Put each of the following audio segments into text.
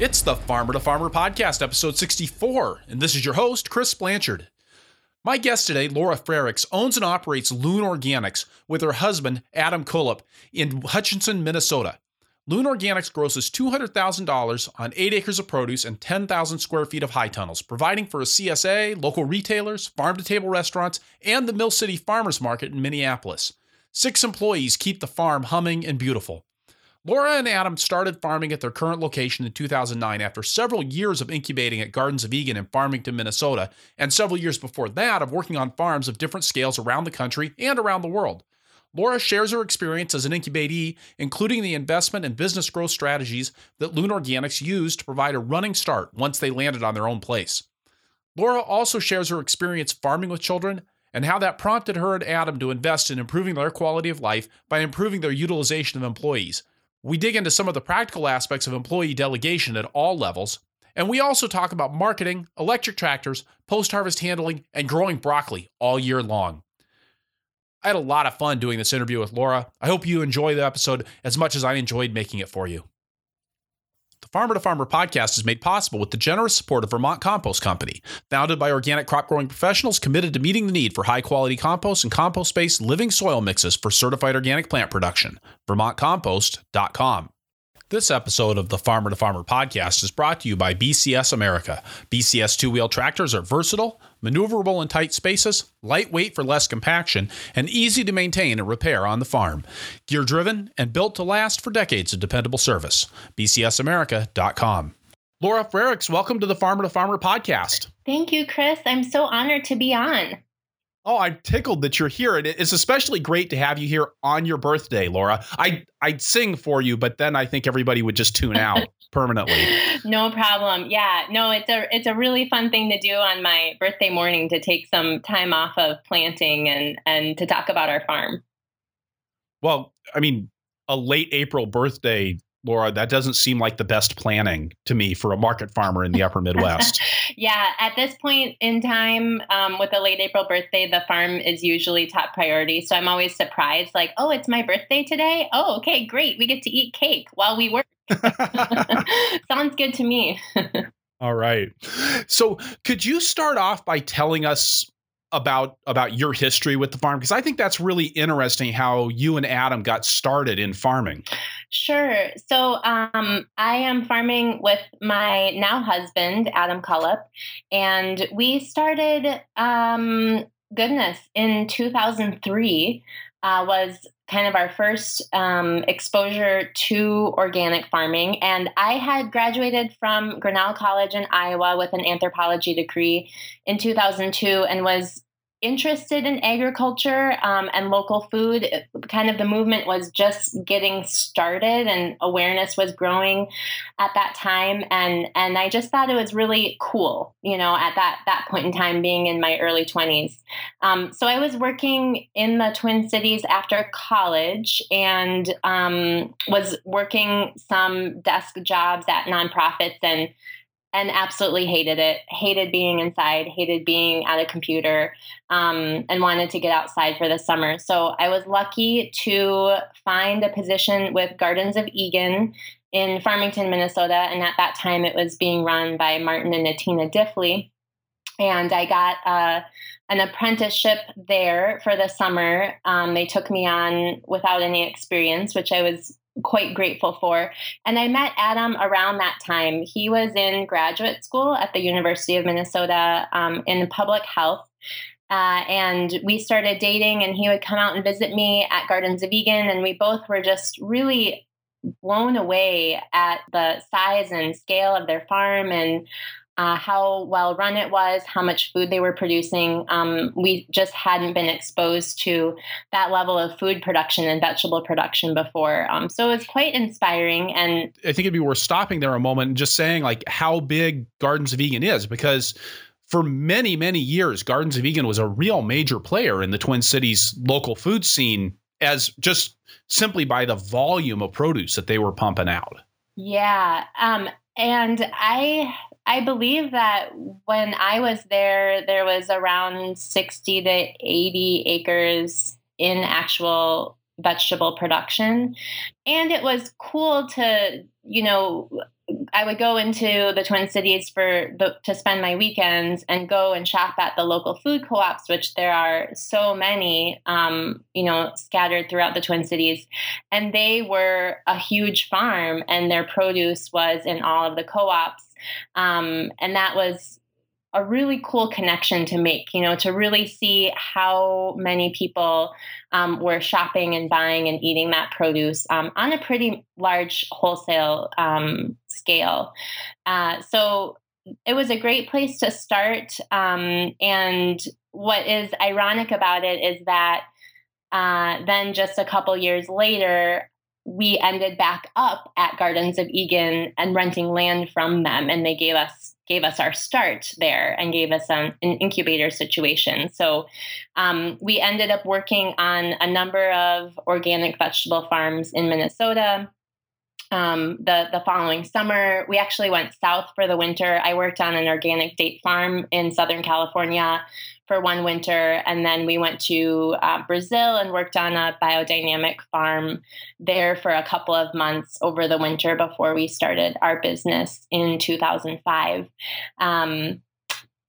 It's the Farmer to Farmer podcast, episode 64, and this is your host, Chris Blanchard. My guest today, Laura Frerichs, owns and operates Loon Organics with her husband, Adam Cullip, in Hutchinson, Minnesota. Loon Organics grosses $200,000 on 8 acres of produce and 10,000 square feet of high tunnels, providing for a CSA, local retailers, farm to table restaurants, and the Mill City Farmers Market in Minneapolis. Six employees keep the farm humming and beautiful. Laura and Adam started farming at their current location in 2009 after several years of incubating at Gardens of Eagan in Farmington, Minnesota, and several years before that of working on farms of different scales around the country and around the world. Laura shares her experience as an incubatee, including the investment and business growth strategies that Loon Organics used to provide a running start once they landed on their own place. Laura also shares her experience farming with children and how that prompted her and Adam to invest in improving their quality of life by improving their utilization of employees. We dig into some of the practical aspects of employee delegation at all levels, and we also talk about marketing, electric tractors, post harvest handling, and growing broccoli all year long. I had a lot of fun doing this interview with Laura. I hope you enjoy the episode as much as I enjoyed making it for you. The Farmer to Farmer podcast is made possible with the generous support of Vermont Compost Company, founded by organic crop growing professionals committed to meeting the need for high quality compost and compost based living soil mixes for certified organic plant production. VermontCompost.com. This episode of the Farmer to Farmer podcast is brought to you by BCS America. BCS two wheel tractors are versatile, maneuverable in tight spaces, lightweight for less compaction, and easy to maintain and repair on the farm. Gear driven and built to last for decades of dependable service. BCSAmerica.com. Laura Frerichs, welcome to the Farmer to Farmer podcast. Thank you, Chris. I'm so honored to be on. Oh, I'm tickled that you're here. And it's especially great to have you here on your birthday, Laura. I I'd sing for you, but then I think everybody would just tune out permanently. No problem. Yeah. No, it's a it's a really fun thing to do on my birthday morning to take some time off of planting and and to talk about our farm. Well, I mean, a late April birthday Laura, that doesn't seem like the best planning to me for a market farmer in the upper Midwest. yeah, at this point in time, um, with a late April birthday, the farm is usually top priority. So I'm always surprised, like, oh, it's my birthday today. Oh, okay, great. We get to eat cake while we work. Sounds good to me. All right. So could you start off by telling us about about your history with the farm because I think that's really interesting how you and Adam got started in farming. Sure. So um, I am farming with my now husband Adam Cullip, and we started. Um, goodness, in 2003 uh, was kind of our first um, exposure to organic farming. And I had graduated from Grinnell College in Iowa with an anthropology degree in 2002 and was interested in agriculture um, and local food. kind of the movement was just getting started, and awareness was growing at that time. And and I just thought it was really cool, you know, at that that point in time, being in my early twenties. Um, so I was working in the Twin Cities after college, and um, was working some desk jobs at nonprofits and and absolutely hated it. Hated being inside, hated being at a computer, um, and wanted to get outside for the summer. So I was lucky to find a position with Gardens of Eagan in Farmington, Minnesota. And at that time, it was being run by Martin and Atina Diffley. And I got uh, an apprenticeship there for the summer. Um, they took me on without any experience, which I was quite grateful for. And I met Adam around that time. He was in graduate school at the University of Minnesota um, in public health. Uh, and we started dating, and he would come out and visit me at Gardens of Eagan. and we both were just really blown away at the size and scale of their farm and uh, how well run it was, how much food they were producing. Um, we just hadn't been exposed to that level of food production and vegetable production before. Um, so it was quite inspiring. And I think it'd be worth stopping there a moment and just saying like how big Gardens of Eagan is because for many, many years, Gardens of Eagan was a real major player in the Twin Cities local food scene as just simply by the volume of produce that they were pumping out. Yeah. Um, and I I believe that when I was there, there was around 60 to 80 acres in actual vegetable production. And it was cool to, you know, I would go into the Twin Cities for the, to spend my weekends and go and shop at the local food co-ops, which there are so many, um, you know, scattered throughout the Twin Cities, and they were a huge farm, and their produce was in all of the co-ops, um, and that was a really cool connection to make, you know, to really see how many people um, were shopping and buying and eating that produce um, on a pretty large wholesale um, scale. Uh, so it was a great place to start. Um, and what is ironic about it is that uh, then just a couple years later, we ended back up at Gardens of Eagan and renting land from them, and they gave us gave us our start there and gave us an, an incubator situation. So um, we ended up working on a number of organic vegetable farms in Minnesota. Um, the the following summer, we actually went south for the winter. I worked on an organic date farm in Southern California for one winter, and then we went to uh, Brazil and worked on a biodynamic farm there for a couple of months over the winter before we started our business in 2005. Um,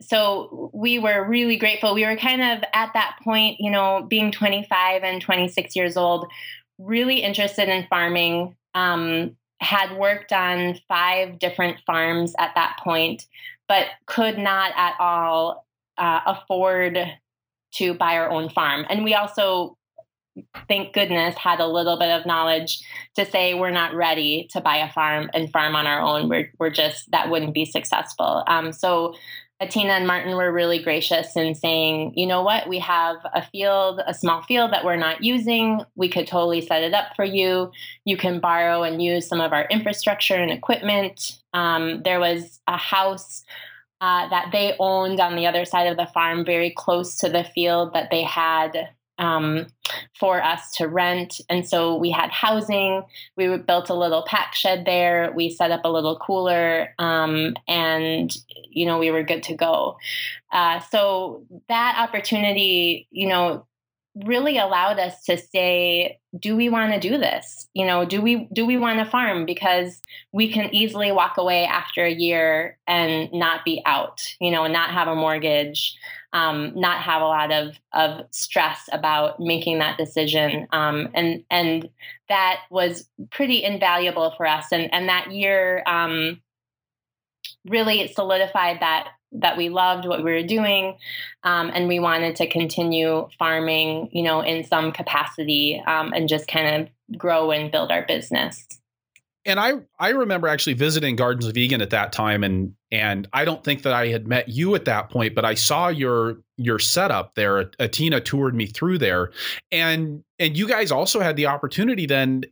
so we were really grateful. We were kind of at that point, you know, being 25 and 26 years old, really interested in farming. Um, had worked on five different farms at that point, but could not at all uh, afford to buy our own farm. And we also, thank goodness, had a little bit of knowledge to say we're not ready to buy a farm and farm on our own. We're, we're just, that wouldn't be successful. Um, so Atina and Martin were really gracious in saying, you know what, we have a field, a small field that we're not using. We could totally set it up for you. You can borrow and use some of our infrastructure and equipment. Um, there was a house uh, that they owned on the other side of the farm, very close to the field that they had um, for us to rent. And so we had housing. We built a little pack shed there. We set up a little cooler, um, and you know we were good to go. Uh, so that opportunity, you know, really allowed us to say do we want to do this? You know do we do we want to farm? Because we can easily walk away after a year and not be out you know and not have a mortgage um, not have a lot of of stress about making that decision. Um, and and that was pretty invaluable for us. And and that year um, really solidified that that we loved what we were doing um, and we wanted to continue farming you know in some capacity um, and just kind of grow and build our business. And i i remember actually visiting gardens of eagan at that time and and i don't think that i had met you at that point but i saw your your setup there. Atina toured me through there. And and you guys also had the opportunity then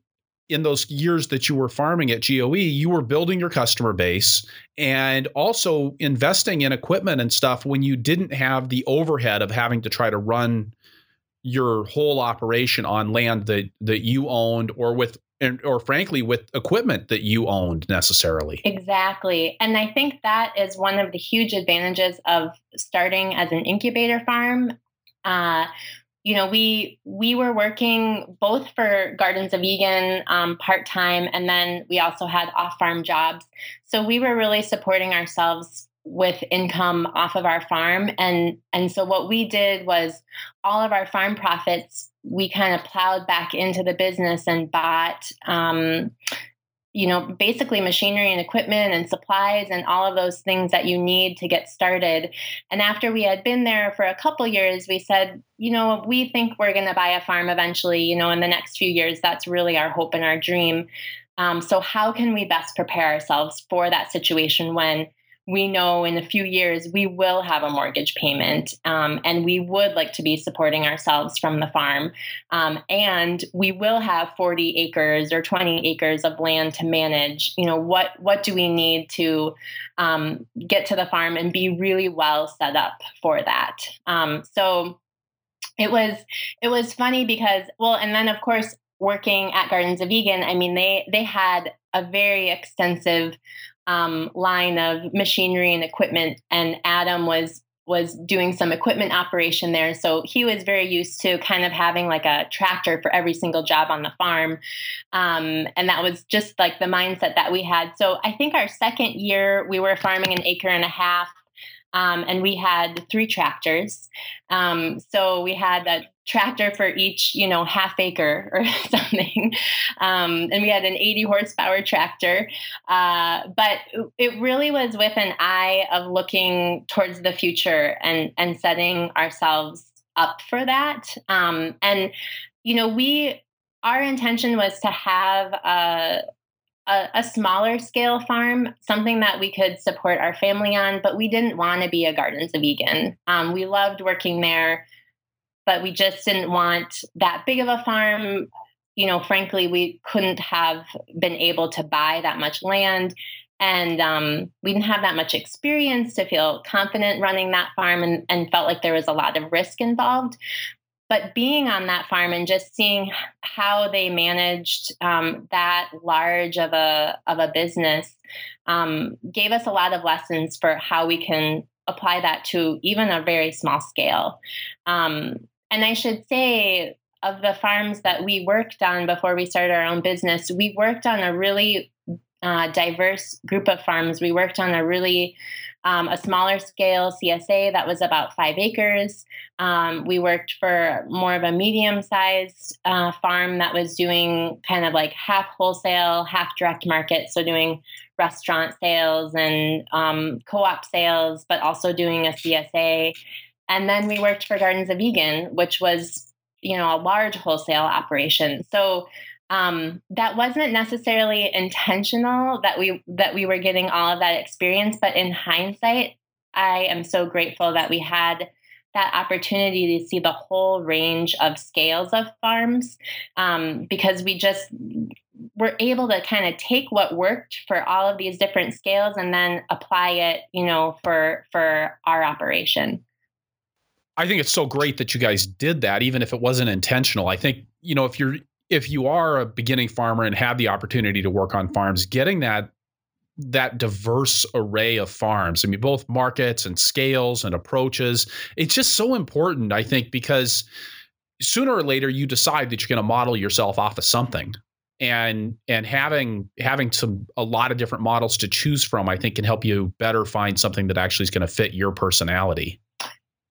in those years that you were farming at GOE, you were building your customer base and also investing in equipment and stuff when you didn't have the overhead of having to try to run your whole operation on land that that you owned or with and, or frankly with equipment that you owned necessarily. Exactly. And I think that is one of the huge advantages of starting as an incubator farm. Uh, you know, we we were working both for Gardens of Egan um, part time, and then we also had off farm jobs. So we were really supporting ourselves with income off of our farm, and and so what we did was all of our farm profits we kind of plowed back into the business and bought um, you know, basically machinery and equipment and supplies and all of those things that you need to get started. And after we had been there for a couple years, we said, you know, we think we're going to buy a farm eventually, you know, in the next few years. That's really our hope and our dream. Um, so, how can we best prepare ourselves for that situation when we know in a few years we will have a mortgage payment um, and we would like to be supporting ourselves from the farm um, and we will have 40 acres or 20 acres of land to manage. You know what what do we need to um, get to the farm and be really well set up for that? Um, so it was it was funny because well and then of course working at gardens of eagan i mean they they had a very extensive um, line of machinery and equipment, and Adam was was doing some equipment operation there. So he was very used to kind of having like a tractor for every single job on the farm. Um, and that was just like the mindset that we had. So I think our second year, we were farming an acre and a half. Um, and we had three tractors. Um, so we had a tractor for each, you know, half acre or something. Um, and we had an 80 horsepower tractor. Uh, but it really was with an eye of looking towards the future and, and setting ourselves up for that. Um, and, you know, we, our intention was to have a, a, a, smaller scale farm, something that we could support our family on, but we didn't want to be a Gardens of Eagan. Um, we loved working there, but we just didn't want that big of a farm. You know, frankly, we couldn't have been able to buy that much land. And um, we didn't have that much experience to feel confident running that farm and, and felt like there was a lot of risk involved but being on that farm and just seeing how they managed um, that large of a of a business um, gave us a lot of lessons for how we can apply that to even a very small scale. Um, and I should say, of the farms that we worked on before we started our own business, we worked on a really uh, diverse group of farms. We worked on a really um, a smaller scale CSA that was about five acres. Um, we worked for more of a medium sized uh, farm that was doing kind of like half wholesale, half direct market. So doing restaurant sales and um, co op sales, but also doing a CSA. And then we worked for Gardens of Eagan, which was, you know, a large wholesale operation. So um, that wasn't necessarily intentional that we that we were getting all of that experience but in hindsight i am so grateful that we had that opportunity to see the whole range of scales of farms um, because we just were able to kind of take what worked for all of these different scales and then apply it you know for for our operation I think it's so great that you guys did that, even if it wasn't intentional. I think, you know, if you're if you are a beginning farmer and have the opportunity to work on farms, getting that that diverse array of farms, I mean, both markets and scales and approaches, it's just so important, I think, because sooner or later you decide that you're going to model yourself off of something. And and having having some a lot of different models to choose from i think can help you better find something that actually is going to fit your personality.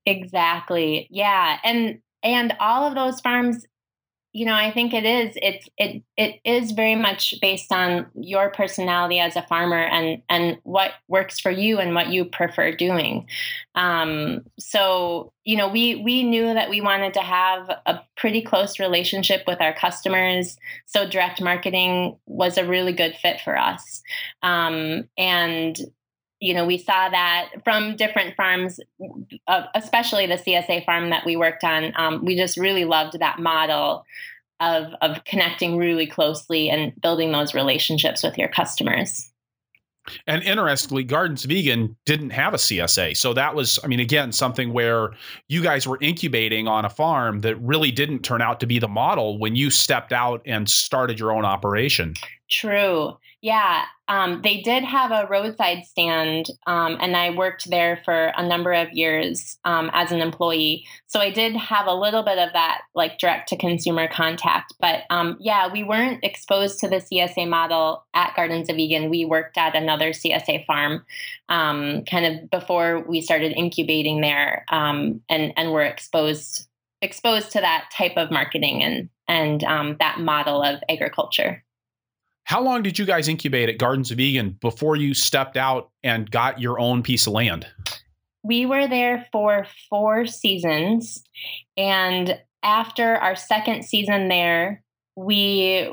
Exactly. Yeah and and all of those farms you know i think it is it's it it is very much based on your personality as a farmer and and what works for you and what you prefer doing. Um, so you know we we knew that we wanted to have a pretty close relationship with our customers so direct marketing was a really good fit for us. Um, and you know, we saw that from different farms, especially the CSA farm that we worked on. Um, we just really loved that model of of connecting really closely and building those relationships with your customers. And interestingly, Gardens Vegan didn't have a CSA. So that was, I mean, again, something where you guys were incubating on a farm that really didn't turn out to be the model when you stepped out and started your own operation. True. Yeah, um, they did have a roadside stand, um, and I worked there for a number of years um, as an employee. So I did have a little bit of that, like direct to consumer contact. But um, yeah, we weren't exposed to the CSA model at Gardens of Eagan. We worked at another CSA farm, um, kind of before we started incubating there, um, and and were exposed exposed to that type of marketing and and that model of agriculture. How long did you guys incubate at Gardens of Eagan before you stepped out and got your own piece of land? We were there for four seasons. And after our second season there, we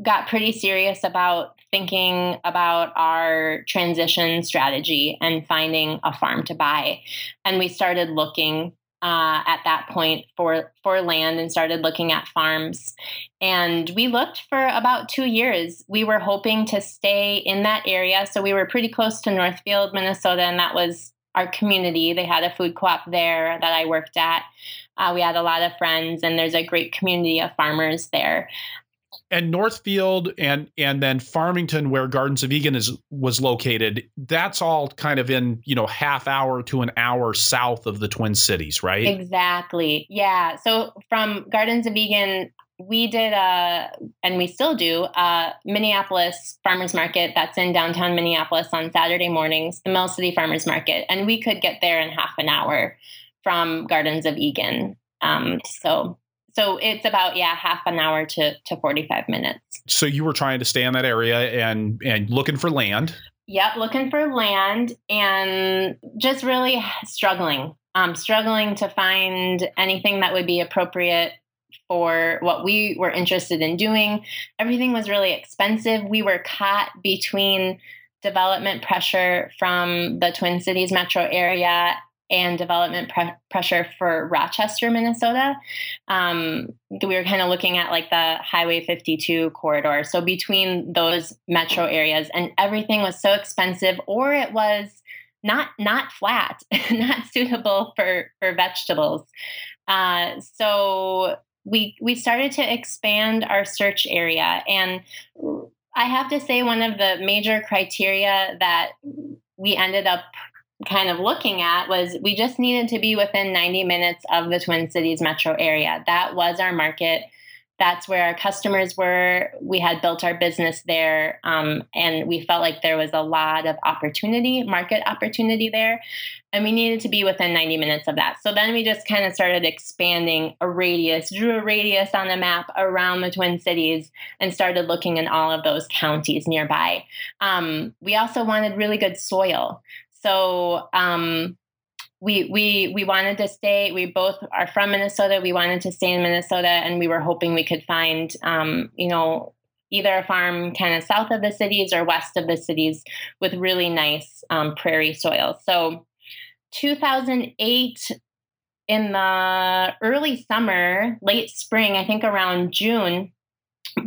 got pretty serious about thinking about our transition strategy and finding a farm to buy. And we started looking uh, at that point for for land and started looking at farms. And we looked for about two years. We were hoping to stay in that area. So we were pretty close to northfield minnesota and that was our community. They had a food co-op there that i worked at. Uh, we had a lot of friends and there's a great community of farmers there and Northfield and and then Farmington, where Gardens of Eagan is was located, that's all kind of in you know half hour to an hour south of the Twin Cities, right? Exactly. Yeah. So from Gardens of Eagan, we did a, and we still do a Minneapolis farmers market that's in downtown Minneapolis on Saturday mornings, the Mill City Farmers Market, and we could get there in half an hour from Gardens of Eagan. Um, so so it's about yeah half an hour to to 45 minutes. So you were trying to stay in that area and and looking for land? Yep looking for land and just really struggling. Um struggling to find anything that would be appropriate for what we were interested in doing. Everything was really expensive. We were caught between development pressure from the twin cities metro area and development pre- pressure for Rochester, Minnesota. Um, we were kind of looking at like the Highway 52 corridor. So between those metro areas, and everything was so expensive, or it was not not flat, not suitable for for vegetables. Uh, so we we started to expand our search area, and I have to say one of the major criteria that we ended up kind of looking at was we just needed to be within 90 minutes of the Twin Cities metro area. That was our market. That's where our customers were. We had built our business there, um, and we felt like there was a lot of opportunity, market opportunity there, and we needed to be within 90 minutes of that. So then we just kind of started expanding a radius, drew a radius on the map around the Twin Cities, and started looking in all of those counties nearby. Um, we also wanted really good soil. So um, we we we wanted to stay. We both are from Minnesota. We wanted to stay in Minnesota, and we were hoping we could find, um, you know, either a farm kind of south of the cities or west of the cities with really nice um, prairie soil. So, 2008 in the early summer, late spring, I think around June,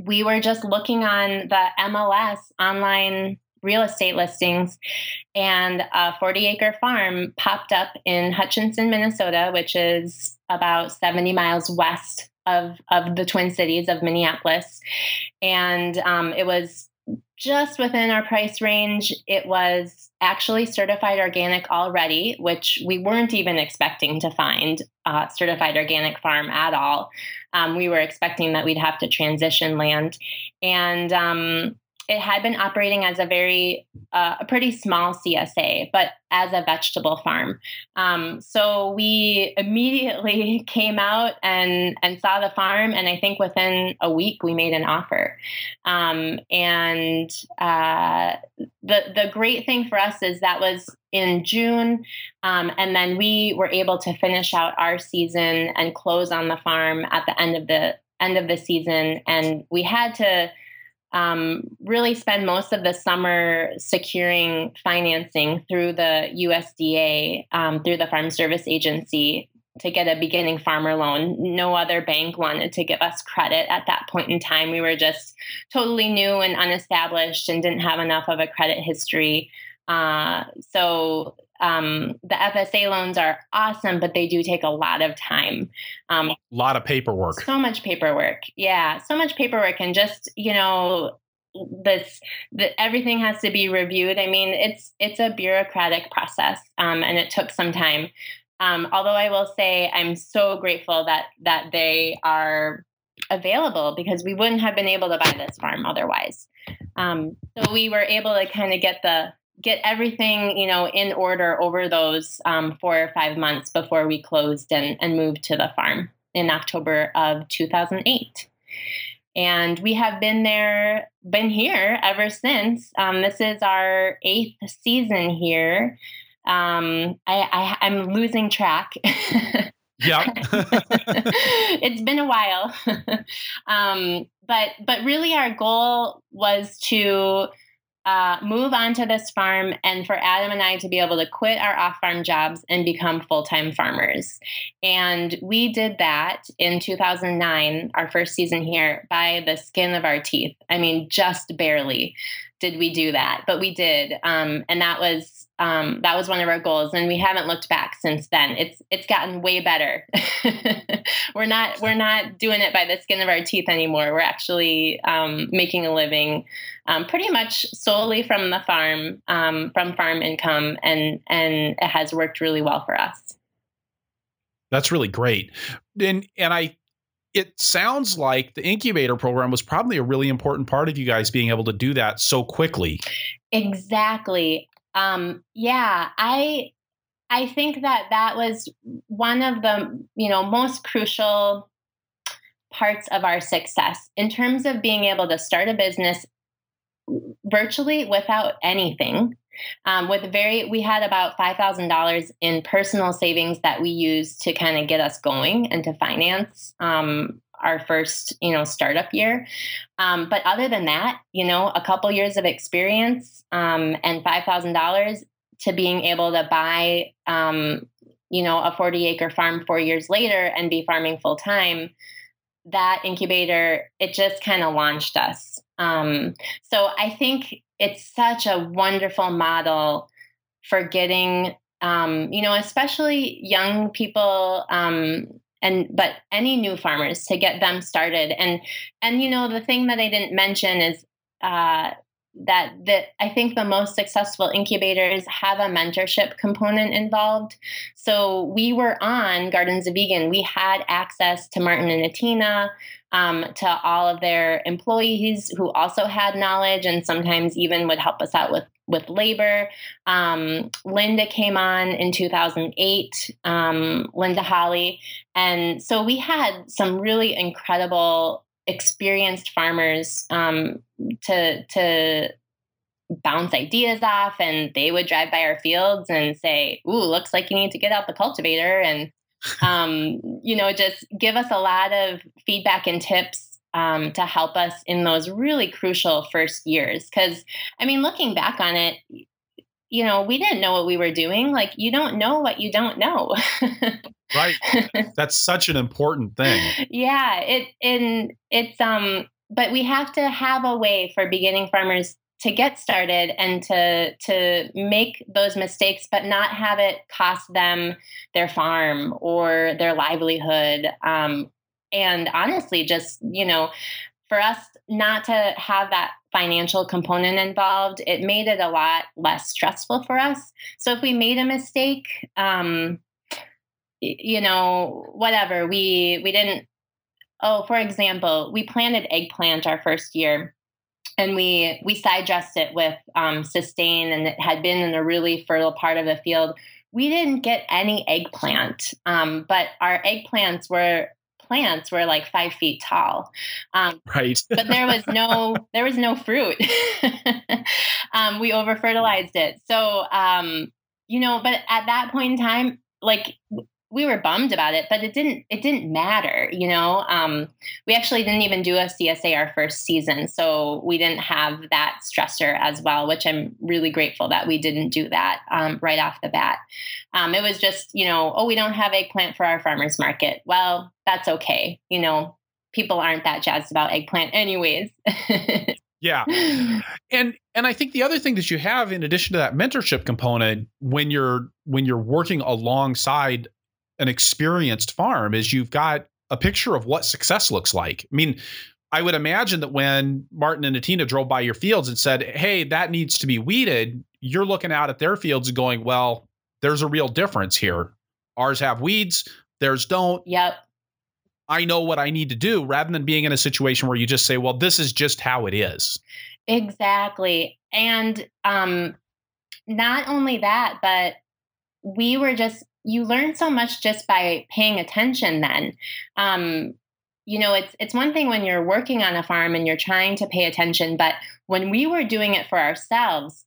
we were just looking on the MLS online real estate listings, and a 40 acre farm popped up in Hutchinson, Minnesota, which is about 70 miles west of, of the Twin Cities of Minneapolis. And um, it was just within our price range. It was actually certified organic already, which we weren't even expecting to find a certified organic farm at all. Um, we were expecting that we'd have to transition land. And um, it had been operating as a very uh, a pretty small CSA, but as a vegetable farm. Um, so we immediately came out and and saw the farm, and I think within a week we made an offer. Um, and uh, the the great thing for us is that was in June, um, and then we were able to finish out our season and close on the farm at the end of the end of the season, and we had to um, really spend most of the summer securing financing through the USDA, um, through the Farm Service Agency to get a beginning farmer loan. No other bank wanted to give us credit at that point in time. We were just totally new and unestablished and didn't have enough of a credit history. Uh, so um, the FSA loans are awesome, but they do take a lot of time. Um, a lot of paperwork. So much paperwork. Yeah, so much paperwork, and just you know, this that everything has to be reviewed. I mean, it's it's a bureaucratic process, um, and it took some time. Um, although I will say, I'm so grateful that that they are available because we wouldn't have been able to buy this farm otherwise. Um, so we were able to kind of get the get everything you know in order over those um, four or five months before we closed and, and moved to the farm in october of 2008 and we have been there been here ever since. Um, this is our eighth season here. Um, I, I am losing track. Yeah. It's been a while. Um, but but really our goal was to uh, move on to this farm and for Adam and I to be able to quit our off farm jobs and become full time farmers. And we did that in 2009, our first season here, by the skin of our teeth. I mean, just barely did we do that, but we did. Um, and that was um, that was one of our goals, and we haven't looked back since then. It's it's gotten way better. we're we're not we're not doing it by the skin of our teeth anymore. We're actually um, making a living um, pretty much solely from the farm, um, from farm income, and and it has worked really well for us. That's really great, and and I it sounds like the incubator program was probably a really important part of you guys being able to do that so quickly. Exactly. Um, yeah, I I think that that was one of the you know most crucial parts of our success in terms of being able to start a business virtually without anything. Um, with very we had about $5000 in personal savings that we used to kind of get us going and to finance um, our first you know startup year. Um, but other than that you know a couple years of experience um, and $5000 to being able to buy um, you know a 40 acre farm four years later and be farming full time that incubator it just kind of launched us um, so i think it's such a wonderful model for getting um, you know especially young people um, and but any new farmers to get them started and and you know the thing that i didn't mention is uh, that that I think the most successful incubators have a mentorship component involved. So we were on Gardens of Eagan. We had access to Martin and Atina, um, to all of their employees who also had knowledge and sometimes even would help us out with with labor. Um, Linda came on in 2008, um, Linda Halley. And so we had some really incredible experienced farmers um, to to bounce ideas off and they would drive by our fields and say ooh looks like you need to get out the cultivator and um, you know just give us a lot of feedback and tips um, to help us in those really crucial first years. Because i mean looking back on it you know we didn't know what we were doing. Like you don't know what you don't know. Right. That's such an important thing. Yeah it and it's um but we have to have a way for beginning farmers to get started and to to make those mistakes but not have it cost them their farm or their livelihood. Um, and honestly just you know for us not to have that financial component involved it made it a lot less stressful for us. So if we made a mistake um, you know whatever we we didn't oh for example we planted eggplant our first year and we we side dressed it with um, Sustane and it had been in a really fertile part of the field. We didn't get any eggplant um, but our eggplants were plants were like five feet tall. Um, right. but there was no there was no fruit. Um, we over fertilized it. So um, you know but at that point in time like we were bummed about it, but it didn't it didn't matter, you know. Um, we actually didn't even do a CSA our first season, so we didn't have that stressor as well, which I'm really grateful that we didn't do that um, right off the bat. Um, it was just, you know, oh, we don't have eggplant for our farmers market. Well, that's okay, you know. People aren't that jazzed about eggplant, anyways. Yeah. And and I think the other thing that you have in addition to that mentorship component when you're when you're working alongside an experienced farm is you've got a picture of what success looks like. I mean, I would imagine that when Martin and Atina drove by your fields and said, "Hey, that needs to be weeded," you're looking out at their fields and going, "Well, there's a real difference here. Ours have weeds, theirs don't." Yep. I know what I need to do rather than being in a situation where you just say, "Well, this is just how it is." Exactly. And um not only that, but we were just you learn so much just by paying attention then. Um, you know it's it's one thing when you're working on a farm and you're trying to pay attention but when we were doing it for ourselves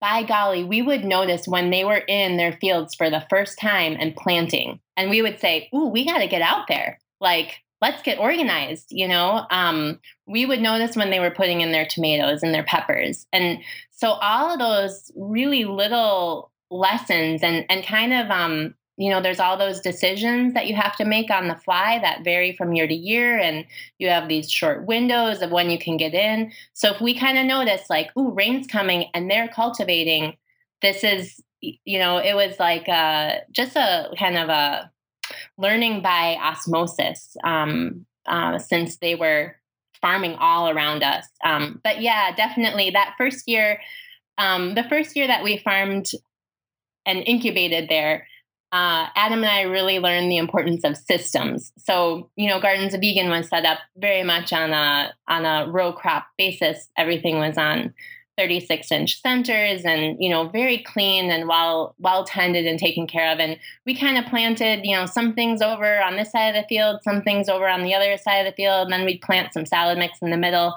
by golly we would notice when they were in their fields for the first time and planting and we would say ooh we got to get out there. Like let's get organized you know? Um, we would notice when they were putting in their tomatoes and their peppers and so all of those really little lessons and and kind of um you know there's all those decisions that you have to make on the fly that vary from year to year and you have these short windows of when you can get in so if we kind of notice like ooh rain's coming and they're cultivating this is you know it was like uh just a kind of a learning by osmosis um, uh, since they were farming all around us. Um, but yeah, definitely that first year, um, the first year that we farmed and incubated there, uh, Adam and I really learned the importance of systems. So, you know, Gardens of Eagan was set up very much on a on a row crop basis. Everything was on 36 inch centers and you know very clean and well well tended and taken care of and we kind of planted you know some things over on this side of the field some things over on the other side of the field and then we'd plant some salad mix in the middle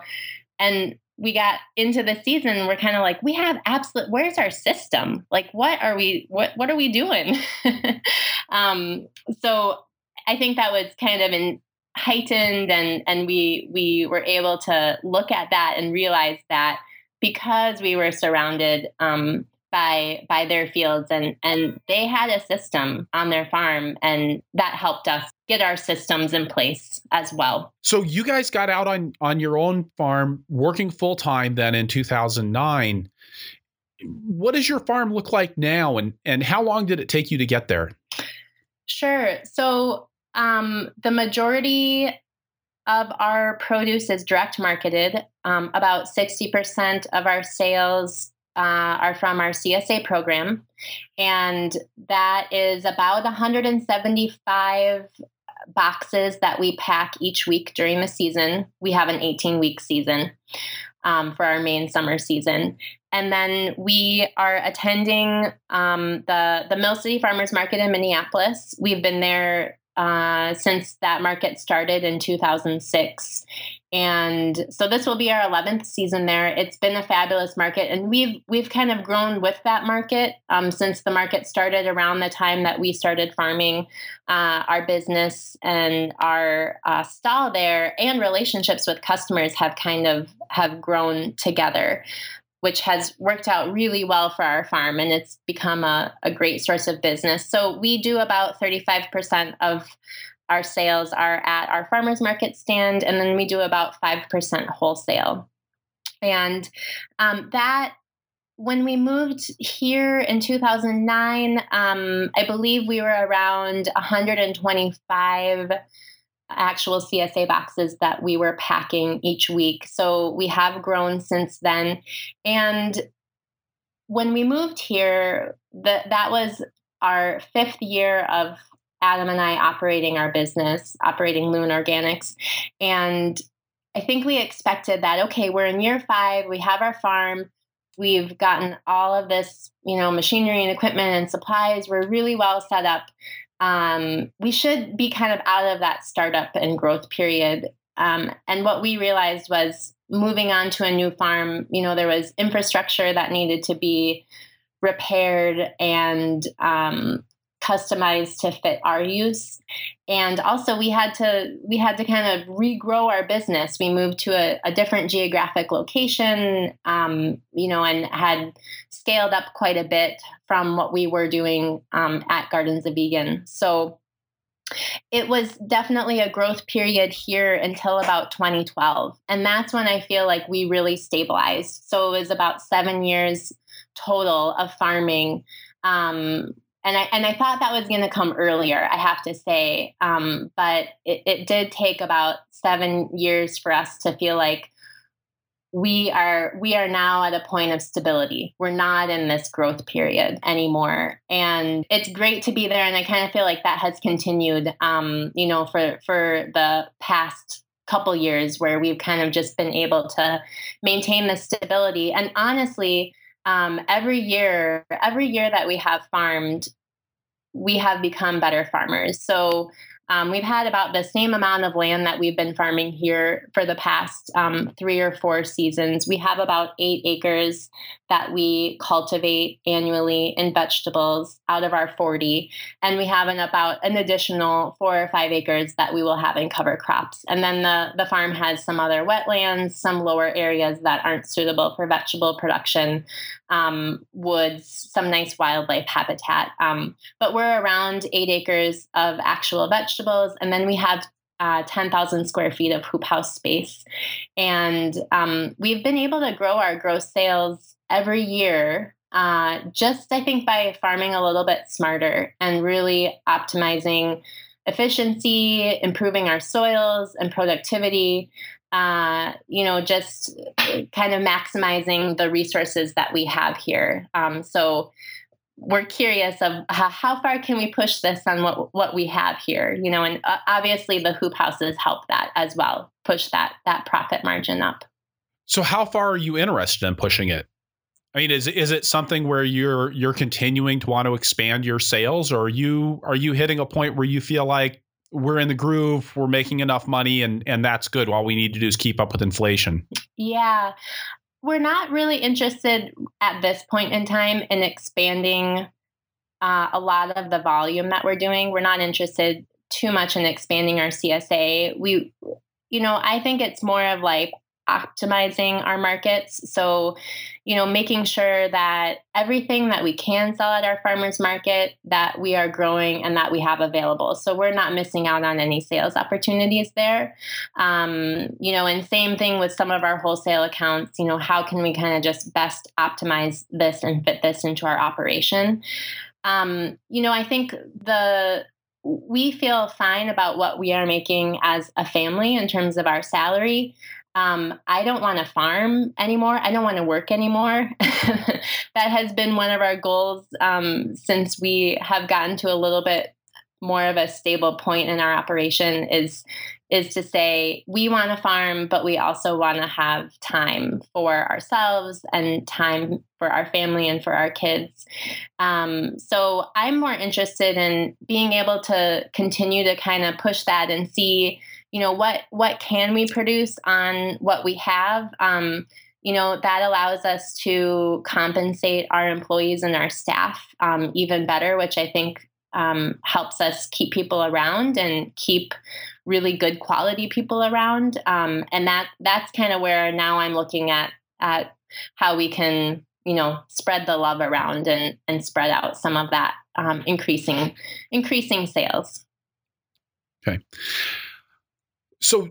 and we got into the season we're kind of like we have absolute where's our system? Like what are we what what are we doing? Um so i think that was kind of in heightened and and we we were able to look at that and realize that because we were surrounded um, by by their fields and and they had a system on their farm and that helped us get our systems in place as well. So you guys got out on on your own farm working full time then in 2009. What does your farm look like now and and how long did it take you to get there? Sure. So um, the majority of our produce is direct marketed. Um, about 60% of our sales uh, are from our CSA program, and that is about 175 boxes that we pack each week during the season. We have an 18 week season um, for our main summer season. And then we are attending um, the the Mill City Farmers Market in Minneapolis. We've been there uh, since that market started in 2006. And so this will be our 11th season there. It's been a fabulous market, and we've we've kind of grown with that market um, since the market started around the time that we started farming. Uh, our business and our uh, stall there and relationships with customers have kind of have grown together which has worked out really well for our farm and it's become a, a great source of business. So we do about 35% of our sales are at our farmers market stand, and then we do about 5% wholesale. And um, that when we moved here in 2009, um, I believe we were around 125 actual CSA boxes that we were packing each week. So we have grown since then. And when we moved here, that that was our fifth year of Adam and I operating our business, operating Loon Organics. And I think we expected that, okay, we're in year five, we have our farm, we've gotten all of this, you know, machinery and equipment and supplies, we're really well set up um, we should be kind of out of that startup and growth period. Um, and what we realized was moving on to a new farm, you know, there was infrastructure that needed to be repaired and um, customized to fit our use. And also we had to we had to kind of regrow our business. We moved to a, a different geographic location um, you know and had scaled up quite a bit from what we were doing um, at gardens of eagan so it was definitely a growth period here until about 2012 and that's when i feel like we really stabilized. So it was about seven years total of farming um, and I and I thought that was going to come earlier. I have to say, um, but it, it did take about seven years for us to feel like we are we are now at a point of stability. We're not in this growth period anymore, and it's great to be there. And I kind of feel like that has continued, um, you know, for for the past couple years where we've kind of just been able to maintain the stability. And honestly, um, every year, every year that we have farmed, we have become better farmers. So um, we've had about the same amount of land that we've been farming here for the past um, three or four seasons. We have about eight acres that we cultivate annually in vegetables out of our 40. And we have an about an additional four or five acres that we will have in cover crops. And then the, the farm has some other wetlands, some lower areas that aren't suitable for vegetable production, um, woods, some nice wildlife habitat. Um, but we're around eight acres of actual vegetables. And then we have uh, 10,000 square feet of hoop house space. And um, we've been able to grow our gross sales every year, uh, just I think by farming a little bit smarter and really optimizing efficiency, improving our soils and productivity. Uh, you know, just kind of maximizing the resources that we have here. Um, so we're curious of how, how, far can we push this on what what we have here you know and uh, obviously the hoop houses help that as well push that that profit margin up. So how far are you interested in pushing it? I mean is is it something where you're you're continuing to want to expand your sales or are you are you hitting a point where you feel like we're in the groove we're making enough money and and that's good all we need to do is keep up with inflation? Yeah we're not really interested at this point in time in expanding uh, a lot of the volume that we're doing. We're not interested too much in expanding our CSA. We, you know, I think it's more of like optimizing our markets. So, you know, making sure that everything that we can sell at our farmers market that we are growing and that we have available. So we're not missing out on any sales opportunities there. Um, you know, and same thing with some of our wholesale accounts. You know, how can we kind of just best optimize this and fit this into our operation? Um, you know, I think the we feel fine about what we are making as a family in terms of our salary. Um, I don't want to farm anymore. I don't want to work anymore. that has been one of our goals um, since we have gotten to a little bit more of a stable point in our operation is is to say we want to farm but we also want to have time for ourselves and time for our family and for our kids um, so i'm more interested in being able to continue to kind of push that and see you know what what can we produce on what we have? Um, you know that allows us to compensate our employees and our staff um, even better which i think um, helps us keep people around and keep really good quality people around. Um, and that that's kind of where now i'm looking at at how we can you know spread the love around and and spread out some of that um, increasing increasing sales. Okay so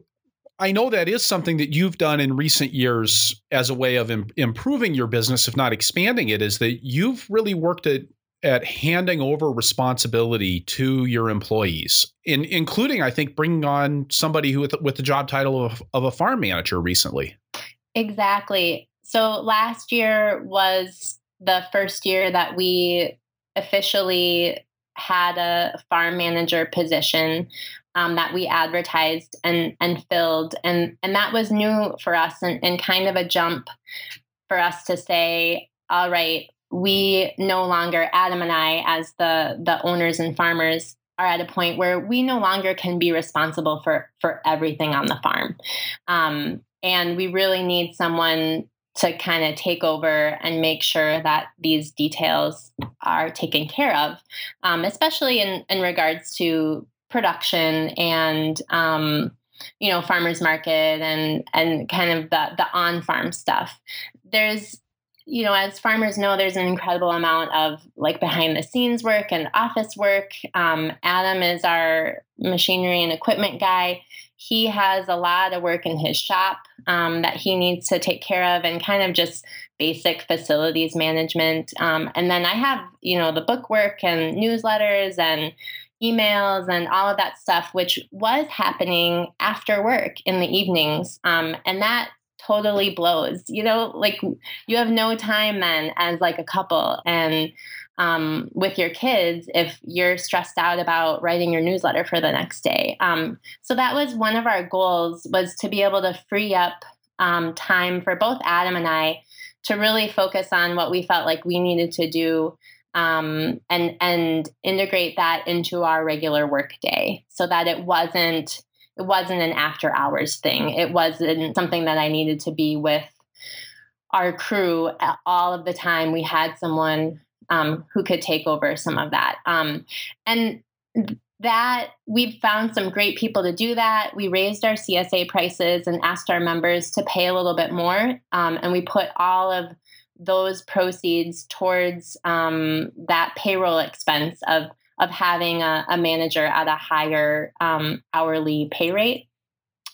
I know that is something that you've done in recent years as a way of Im- improving your business, if not expanding it, is that you've really worked at at handing over responsibility to your employees, in, including, I think, bringing on somebody who with, with the job title of, of a farm manager recently. Exactly. So last year was the first year that we officially had a farm manager position um, that we advertised and and filled. And and that was new for us and, and kind of a jump for us to say all right we no longer adam and i as the the owners and farmers are at a point where we no longer can be responsible for for everything on the farm. Um, and we really need someone to kind of take over and make sure that these details are taken care of, um, especially in, in regards to production and um, you know farmers market and and kind of the the on farm stuff. There's you know as farmers know there's an incredible amount of like behind the scenes work and office work. Um, Adam is our machinery and equipment guy. He has a lot of work in his shop um, that he needs to take care of and kind of just basic facilities management. Um, and then I have, you know, the book work and newsletters and emails and all of that stuff, which was happening after work in the evenings. Um, and that totally blows. You know, like you have no time then as like a couple and um, with your kids if you're stressed out about writing your newsletter for the next day. Um, so that was one of our goals was to be able to free up um, time for both Adam and I to really focus on what we felt like we needed to do um, and and integrate that into our regular workday so that it wasn't it wasn't an after hours thing. It wasn't something that I needed to be with our crew all of the time. We had someone um, who could take over some of that, um, and that we've found some great people to do that. We raised our CSA prices and asked our members to pay a little bit more, um, and we put all of those proceeds towards um, that payroll expense of of having a, a manager at a higher um, hourly pay rate.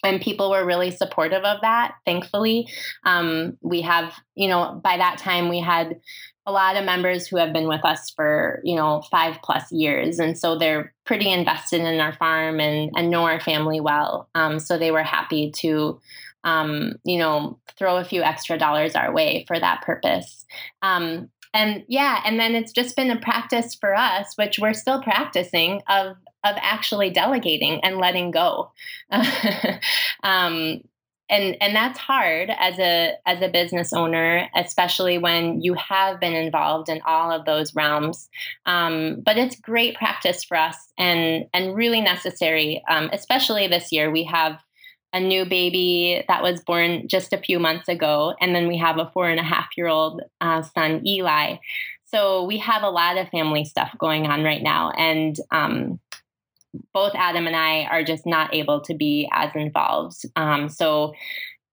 And people were really supportive of that thankfully. Um, we have you know by that time we had a lot of members who have been with us for you know five plus years. And so they're pretty invested in our farm and, and know our family well. Um, so they were happy to um, you know throw a few extra dollars our way for that purpose. Um, and yeah and then it's just been a practice for us which we're still practicing of of actually delegating and letting go. Um, and and that's hard as a as a business owner especially when you have been involved in all of those realms. Um, but it's great practice for us and and really necessary um, especially this year. We have a new baby that was born just a few months ago and then we have a four and a half year old uh, son eli so we have a lot of family stuff going on right now and um, both Adam and I are just not able to be as involved. Um, so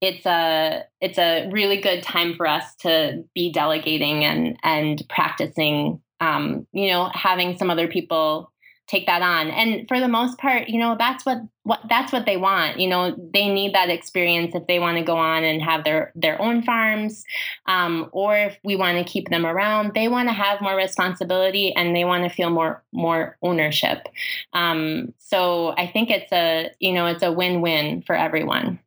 it's a it's a really good time for us to be delegating and and practicing. Um, you know, having some other people take that on. And for the most part you know that's what what that's what they want you know they need that experience if they want to go on and have their their own farms um, or if we want to keep them around they want to have more responsibility and they want to feel more more ownership. Um, so i think it's a you know it's a win-win for everyone.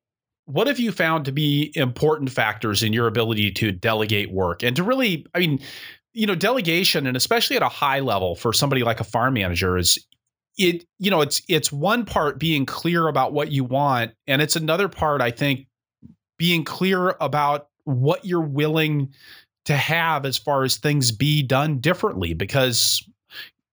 What have you found to be important factors in your ability to delegate work and to really i mean you know delegation and especially at a high level for somebody like a farm manager is it you know it's it's one part being clear about what you want and it's another part i think being clear about what you're willing to have as far as things be done differently because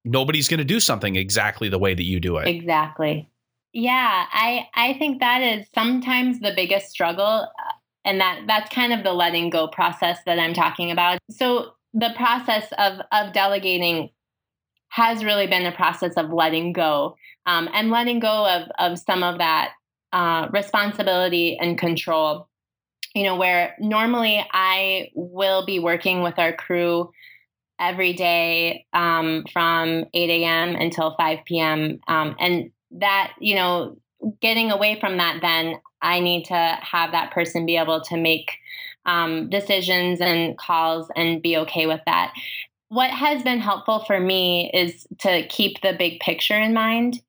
nobody's going to do something exactly the way that you do it. Exactly. Yeah i i think that is sometimes the biggest struggle uh, and that that's kind of the letting go process that i'm talking about. So the process of of delegating has really been a process of letting go um, and letting go of of some of that uh, responsibility and control. You know, where normally I will be working with our crew every day um, from 8 a.m. until 5 p.m. Um, and that, you know, getting away from that, then I need to have that person be able to make um, decisions and calls and be okay with that. What has been helpful for me is to keep the big picture in mind.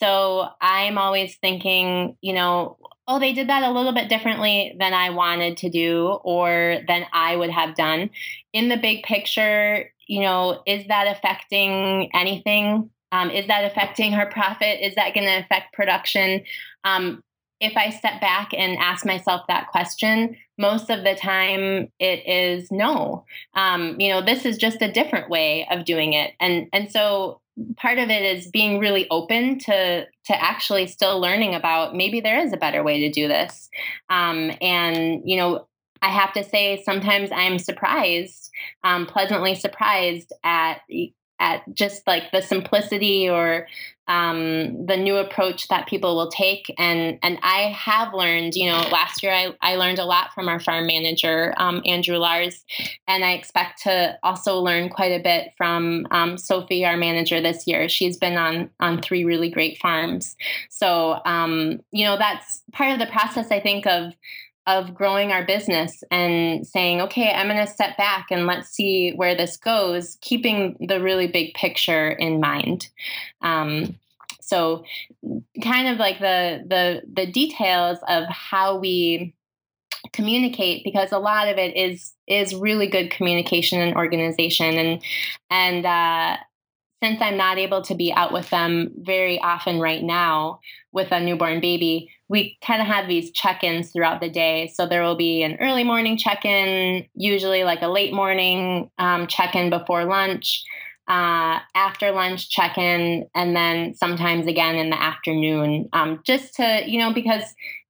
So I'm always thinking, you know, oh, they did that a little bit differently than I wanted to do or than I would have done. In the big picture, you know, is that affecting anything? Um, is that affecting her profit? Is that going to affect production? Um, if I step back and ask myself that question, most of the time it is no. Um, you know, this is just a different way of doing it, and and so part of it is being really open to to actually still learning about maybe there is a better way to do this, um, and you know. I have to say, sometimes I'm surprised, um, pleasantly surprised at at just like the simplicity or um, the new approach that people will take. And and I have learned, you know, last year I, I learned a lot from our farm manager, um, Andrew Lars, and I expect to also learn quite a bit from um, Sophie, our manager this year. She's been on on three really great farms. So um, you know, that's part of the process I think of of growing our business and saying, okay, I'm going to step back and let's see where this goes, keeping the really big picture in mind. Um, so, kind of like the the the details of how we communicate because a lot of it is is really good communication and organization and and uh, since I'm not able to be out with them very often right now with a newborn baby, we kind of have these check ins throughout the day. So there will be an early morning check in, usually like a late morning um, check in before lunch, uh, after lunch check in, and then sometimes again in the afternoon, um, just to, you know, because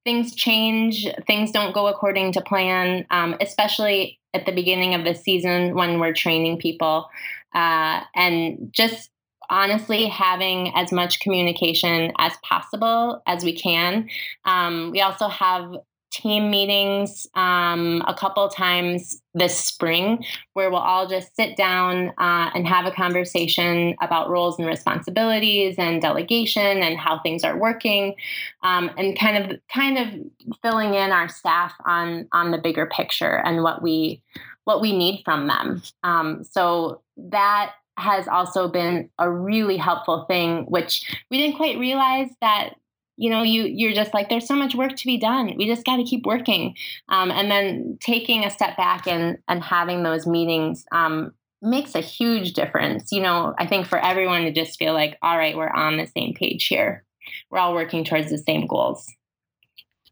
things change, things don't go according to plan, um, especially at the beginning of the season when we're training people. Uh, and just honestly having as much communication as possible as we can. Um, we also have team meetings um, a couple times this spring where we'll all just sit down uh, and have a conversation about roles and responsibilities and delegation and how things are working um, and kind of kind of filling in our staff on on the bigger picture and what we what we need from them. Um, so that has also been a really helpful thing, which we didn't quite realize that you know you you're just like there's so much work to be done. We just got to keep working. Um, and then taking a step back and and having those meetings um, makes a huge difference. You know i think for everyone to just feel like all right we're on the same page here. We're all working towards the same goals.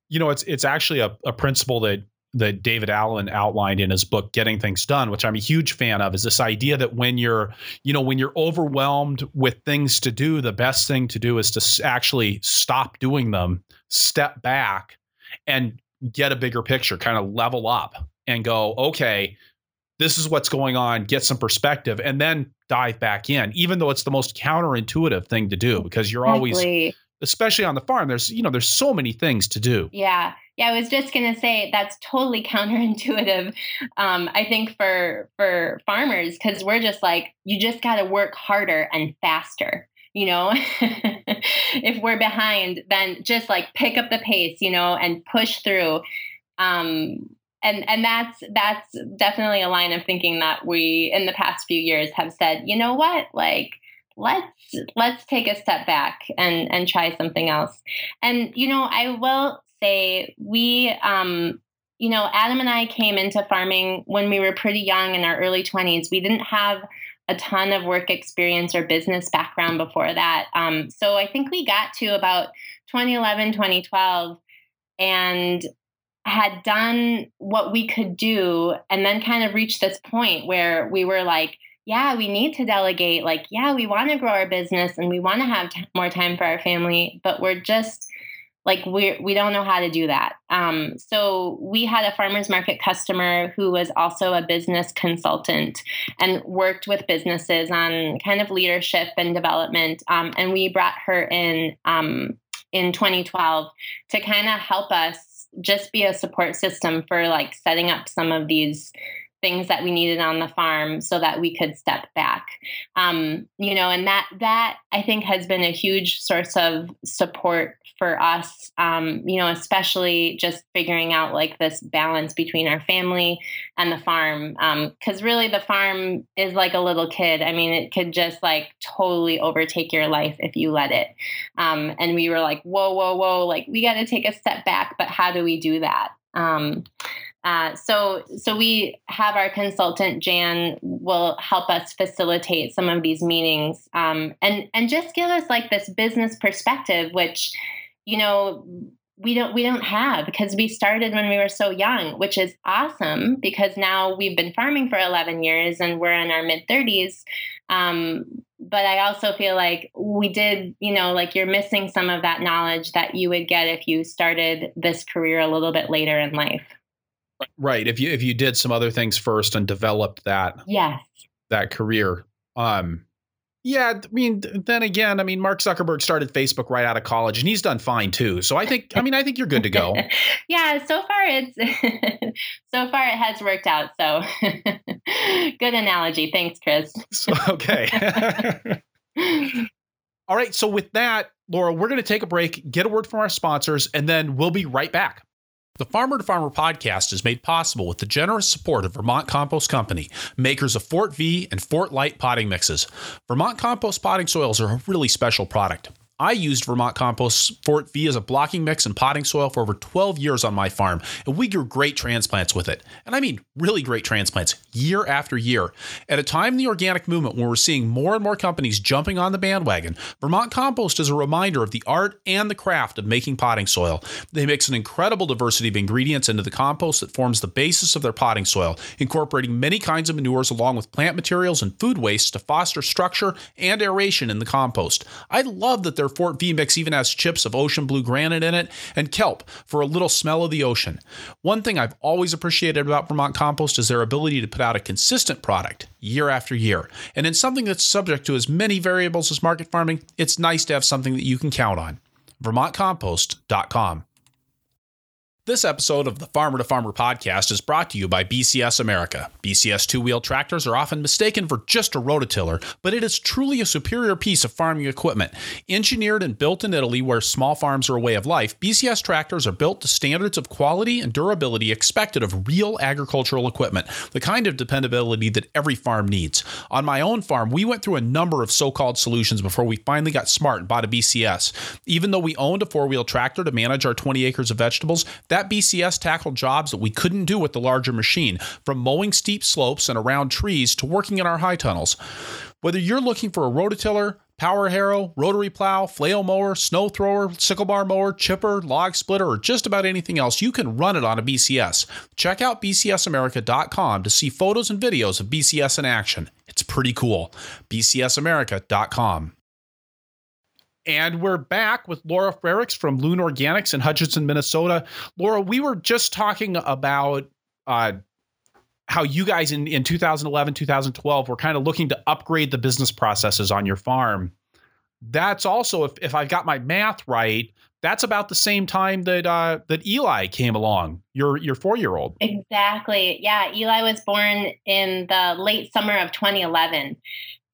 You know it's it's actually a, a principle that that David Allen outlined in his book Getting Things Done, which I'm a huge fan of, is this idea that when you're, you know, when you're overwhelmed with things to do, the best thing to do is to actually stop doing them, step back and get a bigger picture, kind of level up and go, okay, this is what's going on, get some perspective and then dive back in, even though it's the most counterintuitive thing to do because you're always especially on the farm there's you know there's so many things to do. Yeah. Yeah i was just going to say that's totally counterintuitive um, i think for for farmers because we're just like you just got to work harder and faster you know? If we're behind then just like pick up the pace you know and push through. Um, and and that's that's definitely a line of thinking that we in the past few years have said you know what? Like let's let's take a step back and and try something else. And you know i will say we um you know adam and i came into farming when we were pretty young in our early 20s we didn't have a ton of work experience or business background before that. Um, so i think we got to about 2011 2012 and had done what we could do and then kind of reached this point where we were like yeah, we need to delegate. Like, yeah, we want to grow our business and we want to have t- more time for our family, but we're just like we we don't know how to do that. Um, so we had a farmers market customer who was also a business consultant and worked with businesses on kind of leadership and development. Um, and we brought her in um, in 2012 to kind of help us just be a support system for like setting up some of these things that we needed on the farm so that we could step back. Um, you know and that that i think has been a huge source of support for us um, you know especially just figuring out like this balance between our family and the farm because um, really the farm is like a little kid. I mean it could just like totally overtake your life if you let it. Um, and we were like whoa whoa whoa like we got to take a step back but how do we do that? Um, uh, so, so we have our consultant Jan will help us facilitate some of these meetings, um, and and just give us like this business perspective, which, you know, we don't we don't have because we started when we were so young, which is awesome because now we've been farming for 11 years and we're in our mid 30s. Um, but I also feel like we did, you know, like you're missing some of that knowledge that you would get if you started this career a little bit later in life. Right. If you if you did some other things first and developed that yes that career. Um yeah, I mean then again, I mean Mark Zuckerberg started Facebook right out of college and he's done fine too. So I think I mean I think you're good to go. yeah, so far it's so far it has worked out. So good analogy. Thanks, Chris. So, okay. All right, so with that, Laura, we're going to take a break, get a word from our sponsors, and then we'll be right back. The Farmer to Farmer podcast is made possible with the generous support of Vermont Compost Company, makers of Fort Vee and Fort Light potting mixes. Vermont compost potting soils are a really special product. I used Vermont Compost Fort Vee as a blocking mix and potting soil for over 12 years on my farm, and we grew great transplants with it. And I mean really great transplants year after year. At a time in the organic movement when we're seeing more and more companies jumping on the bandwagon, Vermont Compost is a reminder of the art and the craft of making potting soil. They mix an incredible diversity of ingredients into the compost that forms the basis of their potting soil, incorporating many kinds of manures along with plant materials and food waste to foster structure and aeration in the compost. I love that they're Fort Vee mix even has chips of ocean blue granite in it and kelp for a little smell of the ocean. One thing I've always appreciated about Vermont Compost is their ability to put out a consistent product year after year. And in something that's subject to as many variables as market farming, it's nice to have something that you can count on. VermontCompost.com. This episode of the Farmer to Farmer podcast is brought to you by BCS America. BCS two wheel tractors are often mistaken for just a rototiller, but it is truly a superior piece of farming equipment. Engineered and built in Italy, where small farms are a way of life, BCS tractors are built to standards of quality and durability expected of real agricultural equipment, the kind of dependability that every farm needs. On my own farm, we went through a number of so called solutions before we finally got smart and bought a BCS. Even though we owned a four wheel tractor to manage our 20 acres of vegetables, that BCS tackled jobs that we couldn't do with the larger machine, from mowing steep slopes and around trees to working in our high tunnels. Whether you're looking for a rototiller, power harrow, rotary plow, flail mower, snow thrower, sickle bar mower, chipper, log splitter, or just about anything else, you can run it on a BCS. Check out bcsamerica.com to see photos and videos of BCS in action. It's pretty cool. bcsamerica.com. And we're back with Laura Frerichs from Loon Organics in Hutchinson, Minnesota. Laura, we were just talking about uh, how you guys in, in 2011, 2012 were kind of looking to upgrade the business processes on your farm. That's also, if, if I've got my math right, that's about the same time that uh, that Eli came along, your your four year old. Exactly. Yeah, Eli was born in the late summer of 2011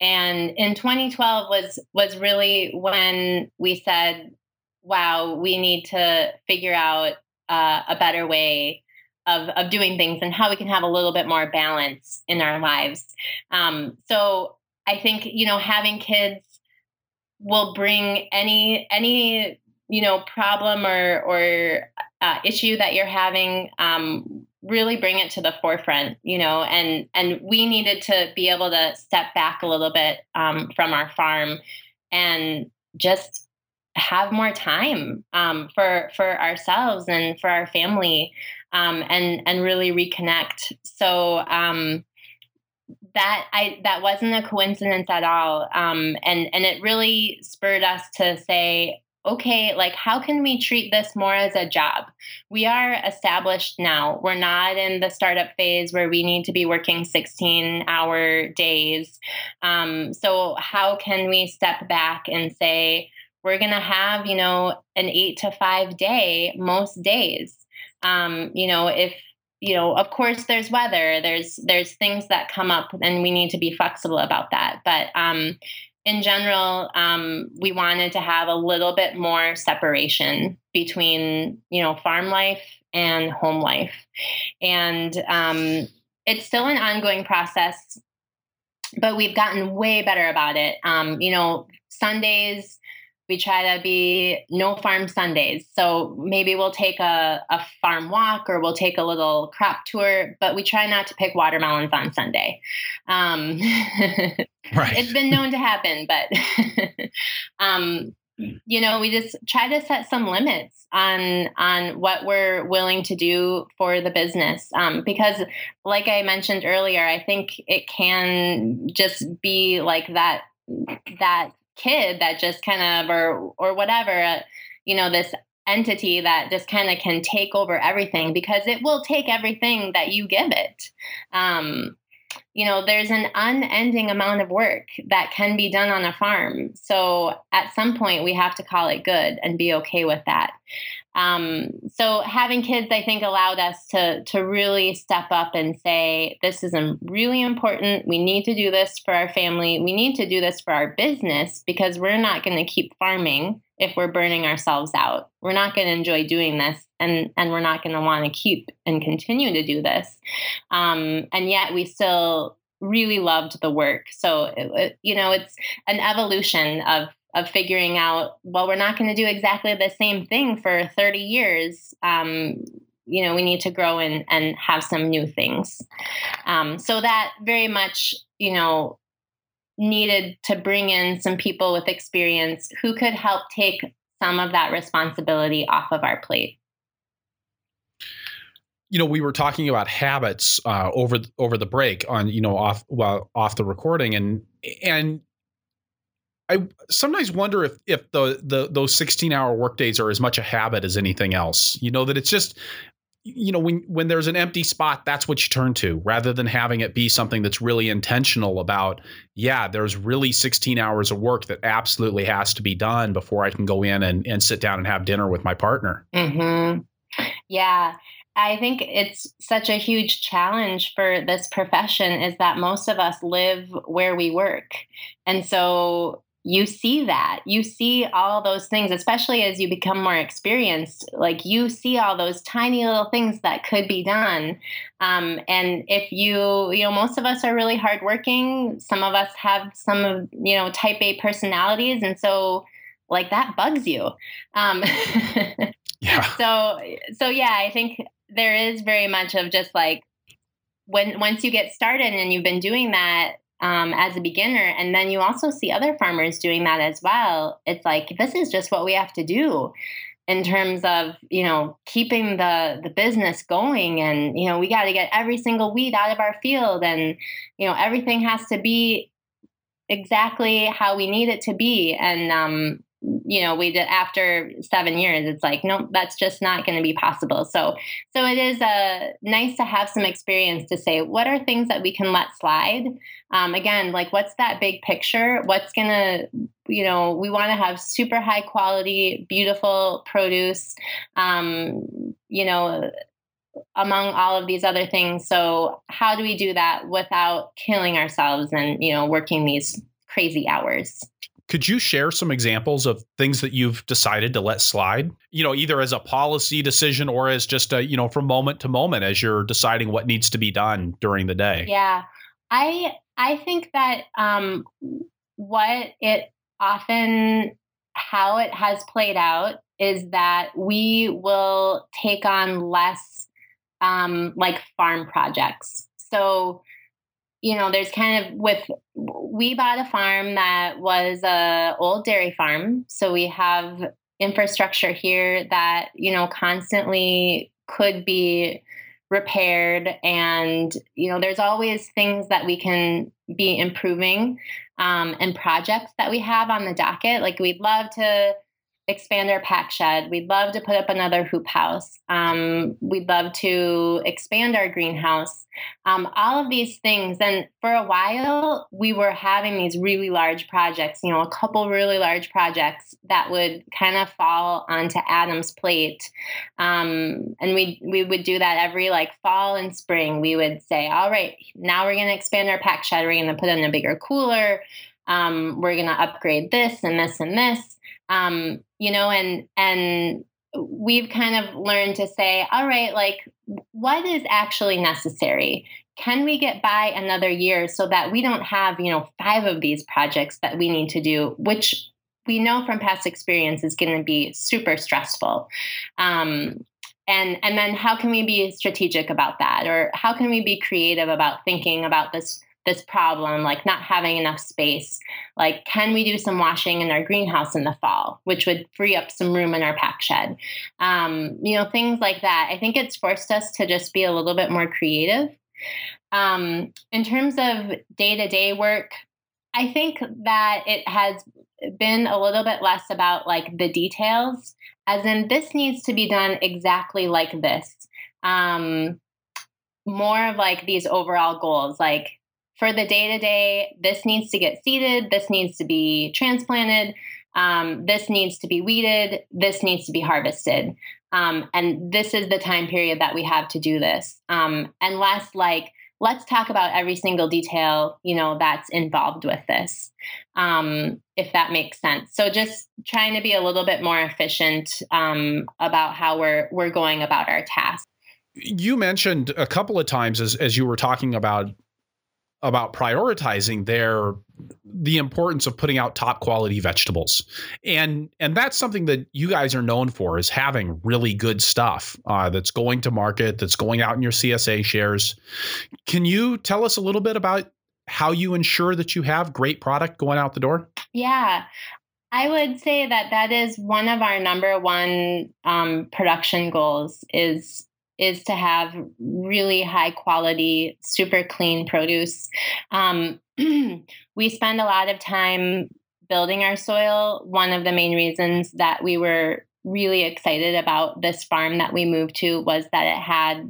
and in 2012 was was really when we said wow we need to figure out uh, a better way of, of doing things and how we can have a little bit more balance in our lives. Um, so i think you know having kids will bring any any you know problem or or uh, issue that you're having um, really bring it to the forefront you know and and we needed to be able to step back a little bit um, from our farm and just have more time um, for for ourselves and for our family um, and and really reconnect. So um, that I that wasn't a coincidence at all um, and and it really spurred us to say okay, like how can we treat this more as a job? We are established now. We're not in the startup phase where we need to be working 16 hour days. Um, so, how can we step back and say, we're going to have, you know, an eight to five day most days? Um, you know, if you know of course there's weather there's there's things that come up and we need to be flexible about that but um in general, um, we wanted to have a little bit more separation between, you know, farm life and home life. And um, it's still an ongoing process, but we've gotten way better about it. Um, you know, Sundays, we try to be no farm Sundays. So maybe we'll take a, a farm walk or we'll take a little crop tour, but we try not to pick watermelons on Sunday. Um, right. It's been known to happen, but um, you know, we just try to set some limits on on what we're willing to do for the business. Um, because, like I mentioned earlier, I think it can just be like that that kid that just kind of or or whatever uh, you know this entity that just kind of can take over everything because it will take everything that you give it. Um, you know there's an unending amount of work that can be done on a farm so at some point we have to call it good and be okay with that um, so having kids, I think, allowed us to to really step up and say, "This is really important. We need to do this for our family. We need to do this for our business because we're not going to keep farming if we're burning ourselves out. We're not going to enjoy doing this, and and we're not going to want to keep and continue to do this. Um, and yet, we still really loved the work. So it, it, you know, it's an evolution of of figuring out well we're not going to do exactly the same thing for 30 years um, you know we need to grow and and have some new things um, so that very much you know needed to bring in some people with experience who could help take some of that responsibility off of our plate you know we were talking about habits uh, over over the break on you know off well off the recording and and I sometimes wonder if if the the those 16 hour workdays are as much a habit as anything else. You know that it's just you know when when there's an empty spot that's what you turn to rather than having it be something that's really intentional about yeah there's really 16 hours of work that absolutely has to be done before i can go in and, and sit down and have dinner with my partner mm-hmm. Yeah. I think it's such a huge challenge for this profession is that most of us live where we work. And so you see that. You see all those things, especially as you become more experienced. Like you see all those tiny little things that could be done. Um, and if you, you know, most of us are really hardworking. Some of us have some of, you know, type A personalities. And so, like, that bugs you. Um, yeah. So, so yeah, I think there is very much of just like when once you get started and you've been doing that um, as a beginner, and then you also see other farmers doing that as well. It's like this is just what we have to do in terms of you know keeping the the business going. And you know we got to get every single weed out of our field. And you know everything has to be exactly how we need it to be. And um, you know we did after seven years it's like no that's just not going to be possible. So so it is uh, nice to have some experience to say what are things that we can let slide? Um, again like what's that big picture? What's going to you know we want to have super high quality beautiful produce um, you know among all of these other things. So how do we do that without killing ourselves and you know working these crazy hours could you share some examples of things that you've decided to let slide? You know, either as a policy decision or as just a, you know, from moment to moment as you're deciding what needs to be done during the day. Yeah. I I think that um what it often how it has played out is that we will take on less um like farm projects. So you know, there's kind of with we bought a farm that was a old dairy farm, so we have infrastructure here that you know constantly could be repaired. And you know there's always things that we can be improving um, and projects that we have on the docket. Like we'd love to expand our pack shed. We'd love to put up another hoop house. Um, we'd love to expand our greenhouse. Um, all of these things. And for a while, we were having these really large projects, you know, a couple really large projects that would kind of fall onto Adam's plate. Um, and we, we would do that every like fall and spring. We would say, all right, now we're going to expand our pack shed. We're going to put in a bigger cooler. Um, we're going to upgrade this and this and this um, you know, and and we've kind of learned to say, all right, like what is actually necessary? Can we get by another year so that we don't have, you know, five of these projects that we need to do, which we know from past experience is going to be super stressful. Um, and and then how can we be strategic about that, or how can we be creative about thinking about this this problem, like not having enough space. Like, can we do some washing in our greenhouse in the fall, which would free up some room in our pack shed? Um, you know, things like that. I think it's forced us to just be a little bit more creative. Um, in terms of day to day work, I think that it has been a little bit less about like the details, as in, this needs to be done exactly like this. Um, more of like these overall goals, like for the day to day, this needs to get seeded, this needs to be transplanted, um, this needs to be weeded, this needs to be harvested. Um, and this is the time period that we have to do this. Um, and less like, let's talk about every single detail, you know, that's involved with this, um, if that makes sense. So just trying to be a little bit more efficient um, about how we're we're going about our tasks you mentioned a couple of times as, as you were talking about about prioritizing their the importance of putting out top quality vegetables. And and that's something that you guys are known for is having really good stuff uh, that's going to market that's going out in your csa shares. Can you tell us a little bit about how you ensure that you have great product going out the door? Yeah. I would say that that is one of our number one um, production goals is is to have really high quality, super clean produce. Um, we spend a lot of time building our soil. One of the main reasons that we were really excited about this farm that we moved to was that it had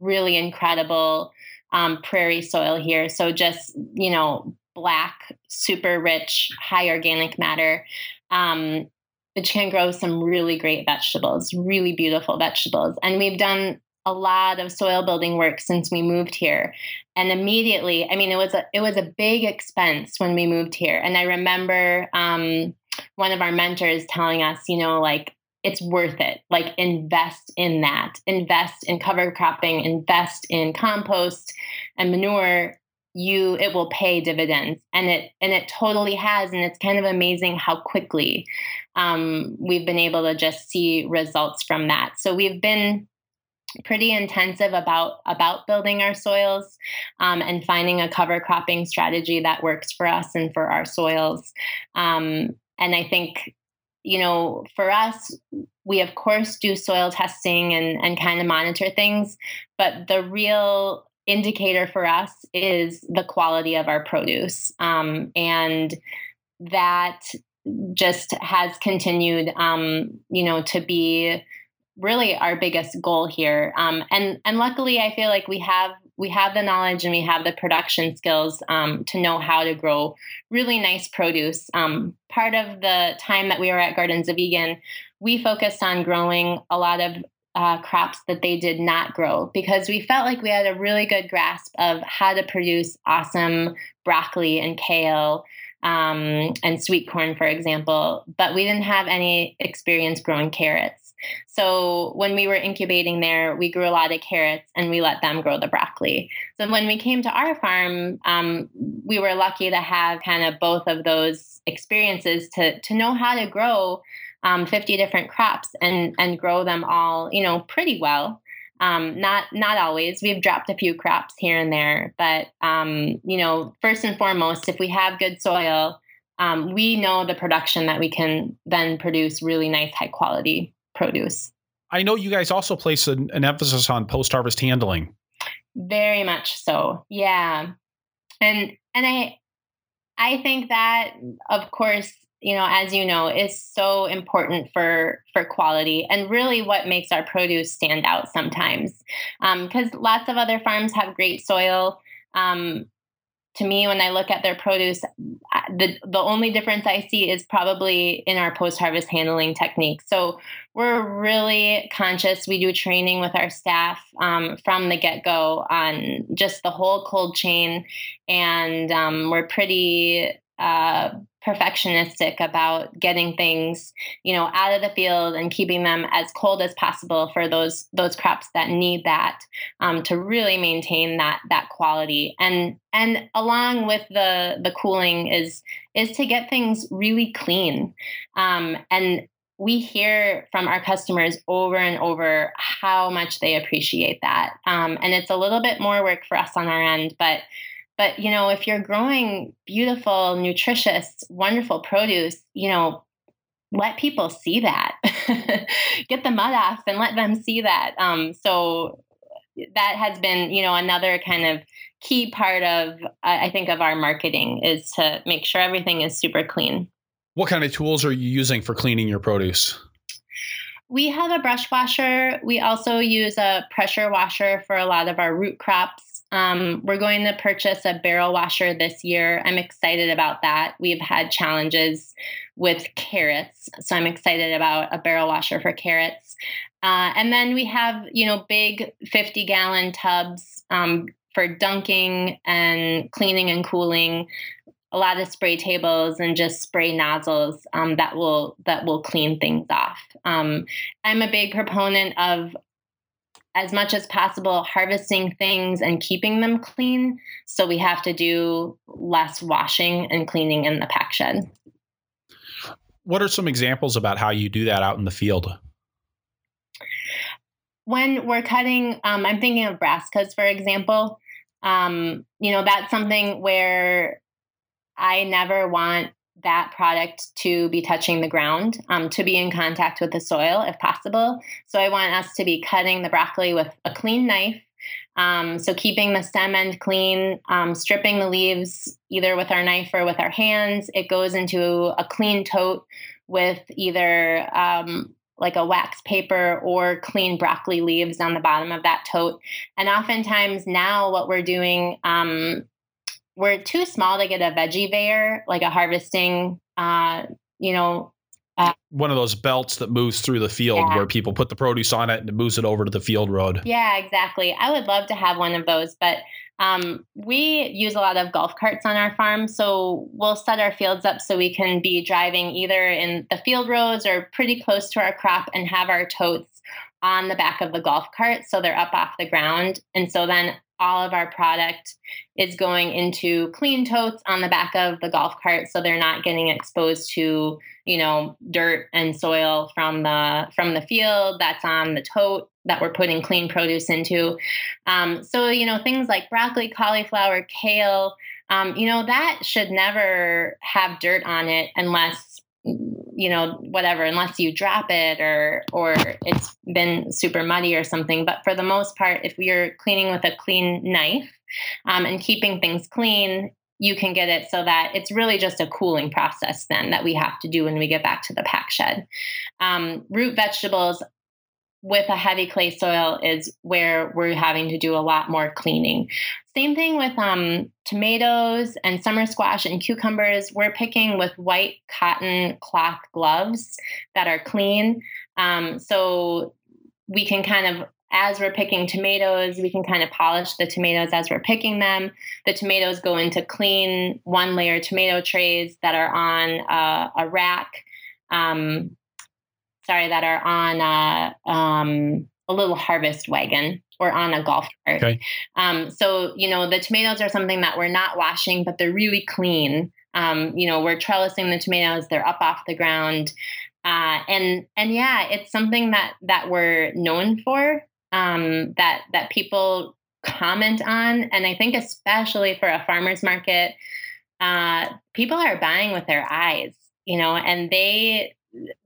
really incredible um, prairie soil here. So just, you know, black, super rich, high organic matter. Um, which can grow some really great vegetables, really beautiful vegetables. And we've done a lot of soil building work since we moved here. And immediately, I mean, it was a it was a big expense when we moved here. And I remember um, one of our mentors telling us, you know, like it's worth it. Like invest in that. Invest in cover cropping. Invest in compost and manure you it will pay dividends and it and it totally has and it's kind of amazing how quickly um, we've been able to just see results from that so we've been pretty intensive about about building our soils um, and finding a cover cropping strategy that works for us and for our soils um, and i think you know for us we of course do soil testing and and kind of monitor things but the real indicator for us is the quality of our produce. Um, and that just has continued, um, you know, to be really our biggest goal here. Um, and and luckily, I feel like we have we have the knowledge and we have the production skills um, to know how to grow really nice produce. Um, part of the time that we were at Gardens of Eagan, we focused on growing a lot of uh, crops that they did not grow because we felt like we had a really good grasp of how to produce awesome broccoli and kale um, and sweet corn, for example, but we didn't have any experience growing carrots. So when we were incubating there, we grew a lot of carrots and we let them grow the broccoli. So when we came to our farm, um, we were lucky to have kind of both of those experiences to to know how to grow um, 50 different crops and and grow them all you know pretty well um, not not always we've dropped a few crops here and there but um, you know first and foremost if we have good soil um, we know the production that we can then produce really nice high quality produce. I know you guys also place an, an emphasis on post harvest handling. Very much so yeah. And and i i think that of course you know as you know is so important for for quality and really what makes our produce stand out sometimes. Because um, lots of other farms have great soil. Um, to me when i look at their produce the the only difference i see is probably in our post harvest handling technique so we're really conscious. We do training with our staff um, from the get-go on just the whole cold chain. And um, we're pretty uh, perfectionistic about getting things you know out of the field and keeping them as cold as possible for those those crops that need that um, to really maintain that that quality. And and along with the the cooling is is to get things really clean. Um, and we hear from our customers over and over how much they appreciate that. Um, and it's a little bit more work for us on our end but but, you know, if you're growing beautiful, nutritious, wonderful produce, you know, let people see that. Get the mud off and let them see that. Um, so that has been, you know, another kind of key part of, I think, of our marketing is to make sure everything is super clean. What kind of tools are you using for cleaning your produce? We have a brush washer. We also use a pressure washer for a lot of our root crops. Um, we're going to purchase a barrel washer this year. I'm excited about that. We've had challenges with carrots, so I'm excited about a barrel washer for carrots. Uh, and then we have, you know, big 50 gallon tubs um, for dunking and cleaning and cooling. A lot of spray tables and just spray nozzles um, that will that will clean things off. Um, I'm a big proponent of as much as possible harvesting things and keeping them clean. So we have to do less washing and cleaning in the pack shed. What are some examples about how you do that out in the field? When we're cutting, um, I'm thinking of brassicas, for example. Um, you know, that's something where I never want that product to be touching the ground, um, to be in contact with the soil if possible. So I want us to be cutting the broccoli with a clean knife. Um, so keeping the stem end clean, um, stripping the leaves either with our knife or with our hands. It goes into a clean tote with either um, like a wax paper or clean broccoli leaves on the bottom of that tote. And oftentimes now, what we're doing um, we're too small to get a veggie veyor, like a harvesting, uh, you know, uh, one of those belts that moves through the field yeah. where people put the produce on it and it moves it over to the field road. Yeah, exactly. I would love to have one of those, but um, we use a lot of golf carts on our farm, so we'll set our fields up so we can be driving either in the field roads or pretty close to our crop and have our totes on the back of the golf cart so they're up off the ground. And so then all of our product is going into clean totes on the back of the golf cart so they're not getting exposed to you know dirt and soil from the from the field that's on the tote that we're putting clean produce into. Um, so you know things like broccoli cauliflower kale um, you know that should never have dirt on it unless you know whatever unless you drop it or or it's been super muddy or something. But for the most part if you're cleaning with a clean knife um, and keeping things clean you can get it so that it's really just a cooling process then that we have to do when we get back to the pack shed. Um, root vegetables with a heavy clay soil is where we're having to do a lot more cleaning. Same thing with um, tomatoes and summer squash and cucumbers. We're picking with white cotton cloth gloves that are clean. Um, so we can kind of, as we're picking tomatoes, we can kind of polish the tomatoes as we're picking them. The tomatoes go into clean one layer tomato trays that are on a, a rack. Um, sorry, that are on a, um, a little harvest wagon or on a golf cart. Okay. Um, so, you know, the tomatoes are something that we're not washing, but they're really clean. Um, you know, we're trellising the tomatoes, they're up off the ground. Uh, and and yeah, it's something that that we're known for. Um, that that people comment on, and I think especially for a farmers market, uh, people are buying with their eyes, you know, and they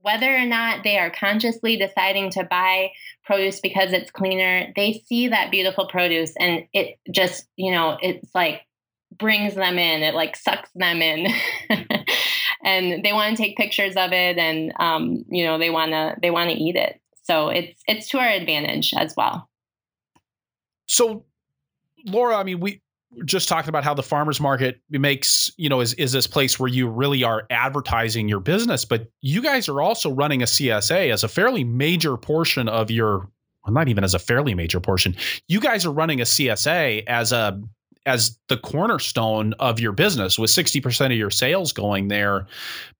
whether or not they are consciously deciding to buy produce because it's cleaner, they see that beautiful produce and it just, you know, it's like brings them in, it like sucks them in. and they want to take pictures of it and um, you know, they want to they want to eat it. So it's it's to our advantage as well. So Laura, I mean, we just talking about how the farmers market makes you know is is this place where you really are advertising your business but you guys are also running a csa as a fairly major portion of your well, not even as a fairly major portion you guys are running a csa as a as the cornerstone of your business with 60% of your sales going there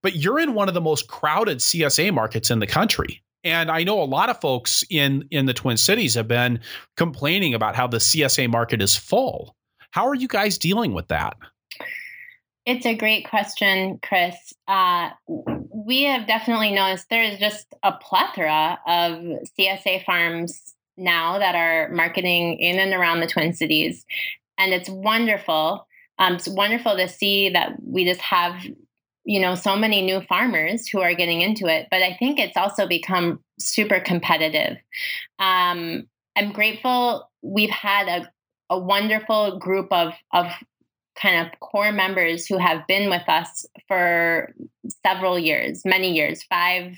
but you're in one of the most crowded csa markets in the country and I know a lot of folks in in the Twin Cities have been complaining about how the CSA market is full. How are you guys dealing with that? It's a great question, Chris. Uh, we have definitely noticed there's just a plethora of CSA farms now that are marketing in and around the Twin Cities. And it's wonderful. Um, it's wonderful to see that we just have, you know, so many new farmers who are getting into it. But I think it's also become super competitive. Um, I'm grateful we've had a a wonderful group of of kind of core members who have been with us for several years, many years, five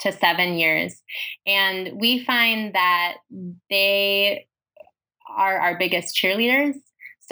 to seven years. And we find that they are our biggest cheerleaders.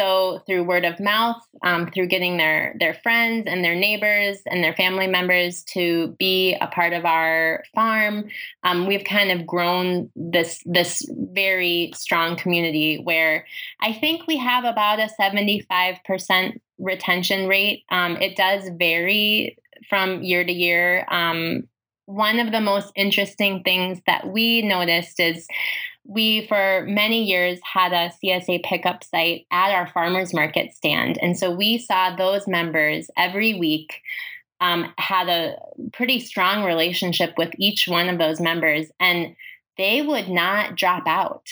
So through word of mouth, um, through getting their their friends and their neighbors and their family members to be a part of our farm, um, we've kind of grown this this very strong community where I think we have about a seventy five percent retention rate. Um, it does vary from year to year. Um, one of the most interesting things that we noticed is we for many years had a CSA pickup site at our farmers market stand. And so we saw those members every week um, had a pretty strong relationship with each one of those members, and they would not drop out.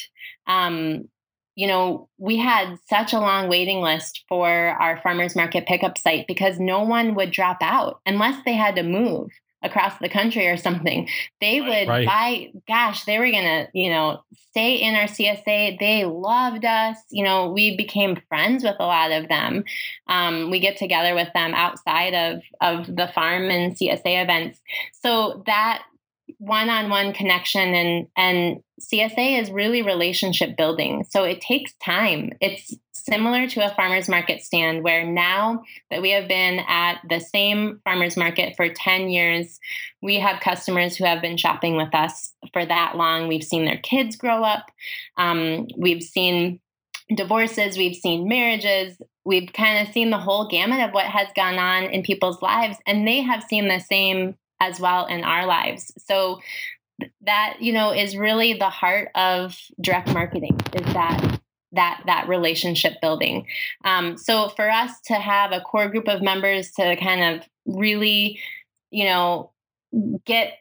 Um, you know, we had such a long waiting list for our farmers market pickup site because no one would drop out unless they had to move across the country or something they would right. buy gosh they were gonna you know stay in our csa they loved us you know we became friends with a lot of them um, we get together with them outside of of the farm and csa events so that one-on-one connection and and CSA is really relationship building. So it takes time. It's similar to a farmers market stand where now that we have been at the same farmers market for 10 years, we have customers who have been shopping with us for that long. We've seen their kids grow up. Um, we've seen divorces, we've seen marriages, we've kind of seen the whole gamut of what has gone on in people's lives, and they have seen the same as well in our lives. So that you know is really the heart of direct marketing is that that that relationship building um, so for us to have a core group of members to kind of really you know get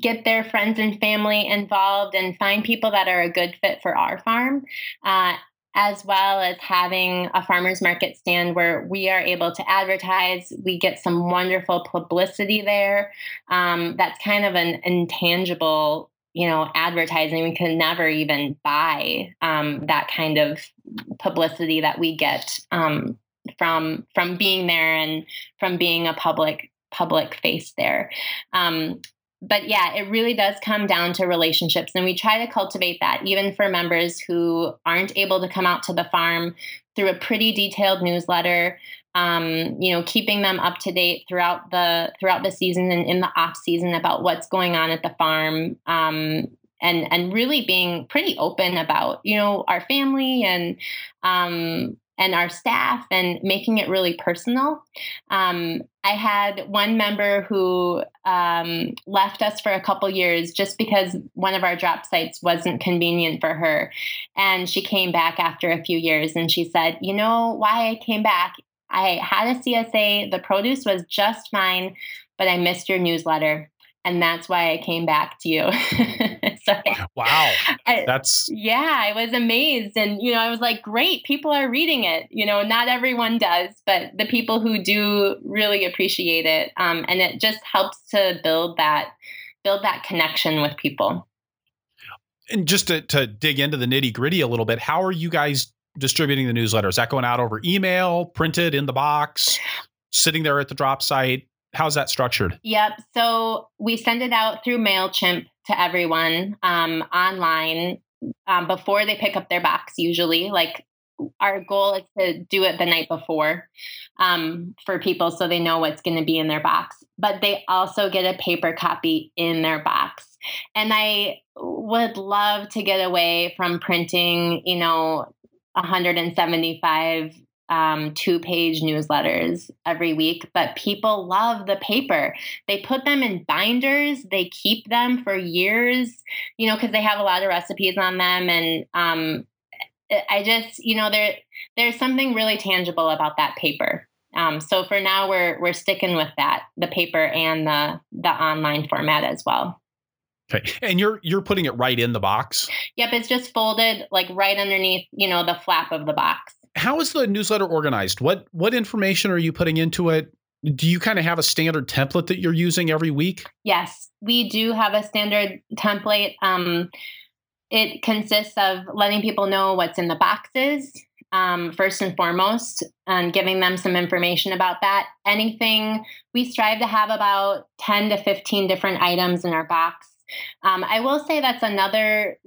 get their friends and family involved and find people that are a good fit for our farm uh, as well as having a farmers market stand where we are able to advertise. We get some wonderful publicity there. Um, that's kind of an intangible, you know, advertising. We can never even buy um, that kind of publicity that we get um, from from being there and from being a public public face there. Um, but yeah, it really does come down to relationships. And we try to cultivate that even for members who aren't able to come out to the farm through a pretty detailed newsletter. Um, you know, keeping them up to date throughout the throughout the season and in the off season about what's going on at the farm. Um, and and really being pretty open about you know our family and um, and our staff and making it really personal. Um, I had one member who um, left us for a couple years just because one of our drop sites wasn't convenient for her. And she came back after a few years and she said, You know why I came back? I had a CSA, the produce was just fine, but I missed your newsletter and that's why I came back to you. so wow, I, that's yeah, I was amazed, and you know, I was like, great, people are reading it. You know, not everyone does, but the people who do really appreciate it, um, and it just helps to build that build that connection with people. And just to, to dig into the nitty gritty a little bit, how are you guys distributing the newsletter? Is that going out over email, printed in the box, sitting there at the drop site? how's that structured? Yep. So we send it out through MailChimp to everyone um, online um, before they pick up their box, usually. Like our goal is to do it the night before um, for people so they know what's going to be in their box. But they also get a paper copy in their box. And I would love to get away from printing, you know, 175 um, two page newsletters every week, but people love the paper. They put them in binders, they keep them for years, you know, because they have a lot of recipes on them. And um, I just, you know, there there's something really tangible about that paper. Um, so for now, we're we're sticking with that, the paper and the the online format as well. Okay. And you're you're putting it right in the box? Yep, it's just folded like right underneath, you know, the flap of the box how is the newsletter organized? What what information are you putting into it? Do you kind of have a standard template that you're using every week? Yes, we do have a standard template. Um, it consists of letting people know what's in the boxes, um, first and foremost, and giving them some information about that. Anything we strive to have about 10 to 15 different items in our box. Um, I will say that's another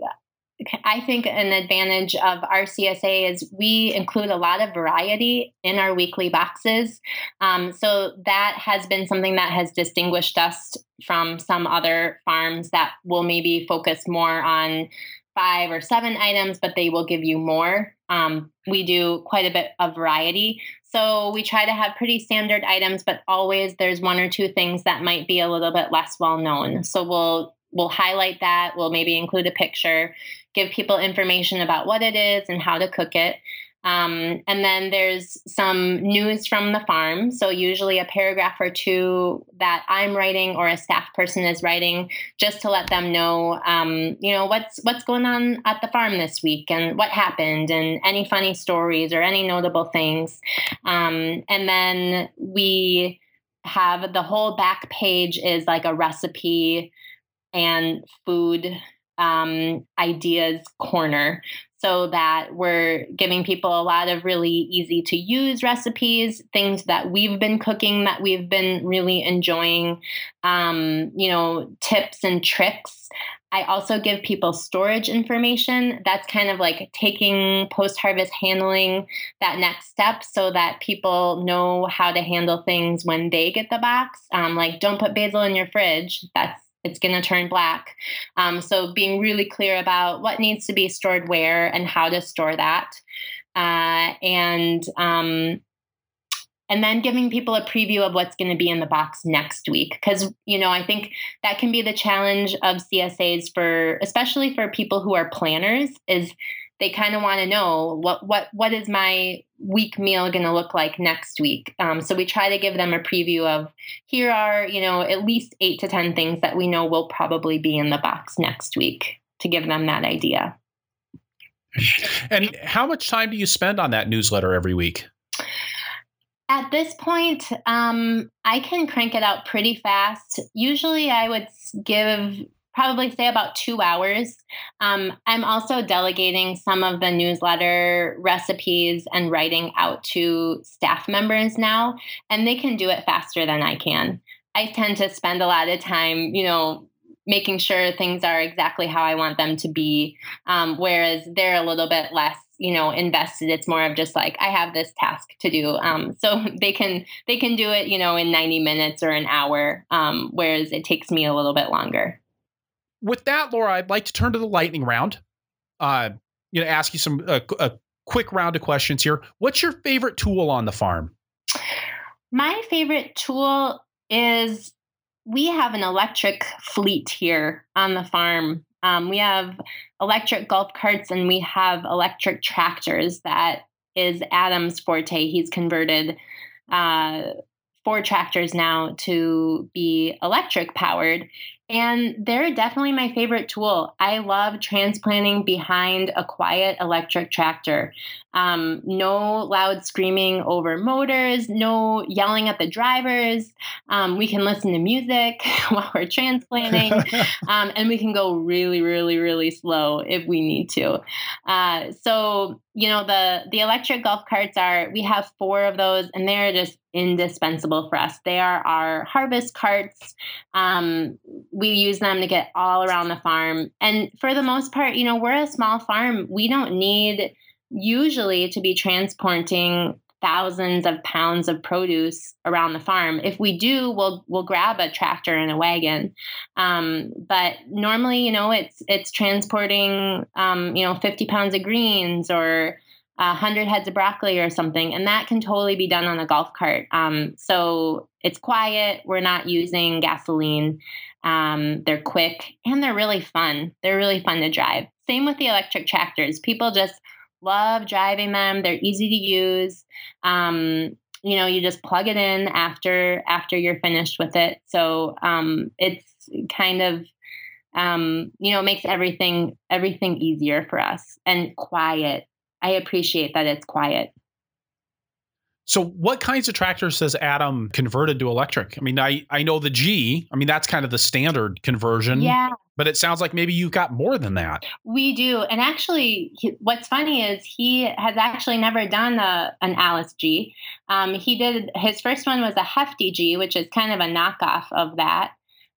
I think an advantage of our CSA is we include a lot of variety in our weekly boxes. Um, so that has been something that has distinguished us from some other farms that will maybe focus more on five or seven items, but they will give you more. Um, we do quite a bit of variety. So we try to have pretty standard items, but always there's one or two things that might be a little bit less well known. So we'll we'll highlight that. We'll maybe include a picture, give people information about what it is and how to cook it. Um, and then there's some news from the farm. So, usually a paragraph or two that I'm writing or a staff person is writing just to let them know, um, you know, what's, what's going on at the farm this week and what happened and any funny stories or any notable things. Um, and then we have the whole back page is like a recipe and food um, ideas corner. so that we're giving people a lot of really easy to use recipes, things that we've been cooking that we've been really enjoying, um, you know, tips and tricks. I also give people storage information. That's kind of like taking post harvest handling that next step so that people know how to handle things when they get the box. Um, like, don't put basil in your fridge. That's it's going to turn black. Um, so being really clear about what needs to be stored where and how to store that, uh, and um, and then giving people a preview of what's going to be in the box next week because you know i think that can be the challenge of csas for especially for people who are planners is they kind of want to know what what what is my week meal going to look like next week. Um, so we try to give them a preview of here are you know at least eight to ten things that we know will probably be in the box next week to give them that idea. And how much time do you spend on that newsletter every week? At this point, um, I can crank it out pretty fast. Usually, I would give probably say about two hours. Um, I'm also delegating some of the newsletter recipes and writing out to staff members now, and they can do it faster than I can. I tend to spend a lot of time, you know, making sure things are exactly how I want them to be, um, whereas they're a little bit less you know invested it's more of just like i have this task to do um, so they can they can do it you know in 90 minutes or an hour um, whereas it takes me a little bit longer with that, Laura, I'd like to turn to the lightning round. Uh, you know, ask you some uh, a quick round of questions here. What's your favorite tool on the farm? My favorite tool is we have an electric fleet here on the farm. Um, we have electric golf carts and we have electric tractors. That is Adam's forte. He's converted uh, four tractors now to be electric powered. And they're definitely my favorite tool. I love transplanting behind a quiet electric tractor. Um, no loud screaming over motors, no yelling at the drivers. Um, we can listen to music while we're transplanting, um, and we can go really, really, really slow if we need to. Uh, so you know the the electric golf carts are we have four of those and they're just indispensable for us. They are our harvest carts. Um, we use them to get all around the farm. And for the most part you know we're a small farm. We don't need usually to be transporting thousands of pounds of produce around the farm. If we do, we'll we'll grab a tractor and a wagon. Um, but normally, you know, it's it's transporting um, you know 50 pounds of greens or 100 heads of broccoli or something, and that can totally be done on a golf cart. Um, so it's quiet. We're not using gasoline. Um, they're quick and they're really fun. They're really fun to drive. Same with the electric tractors. People just love driving them. They're easy to use. Um, you know, you just plug it in after after you're finished with it. So um, it's kind of um, you know makes everything everything easier for us and quiet. I appreciate that it's quiet. So, what kinds of tractors has Adam converted to electric? I mean, I, I know the G. I mean, that's kind of the standard conversion. Yeah. But it sounds like maybe you've got more than that. We do. And actually, he, what's funny is he has actually never done a, an Allis G. Um, he did, his first one was a Hefty G, which is kind of a knockoff of that,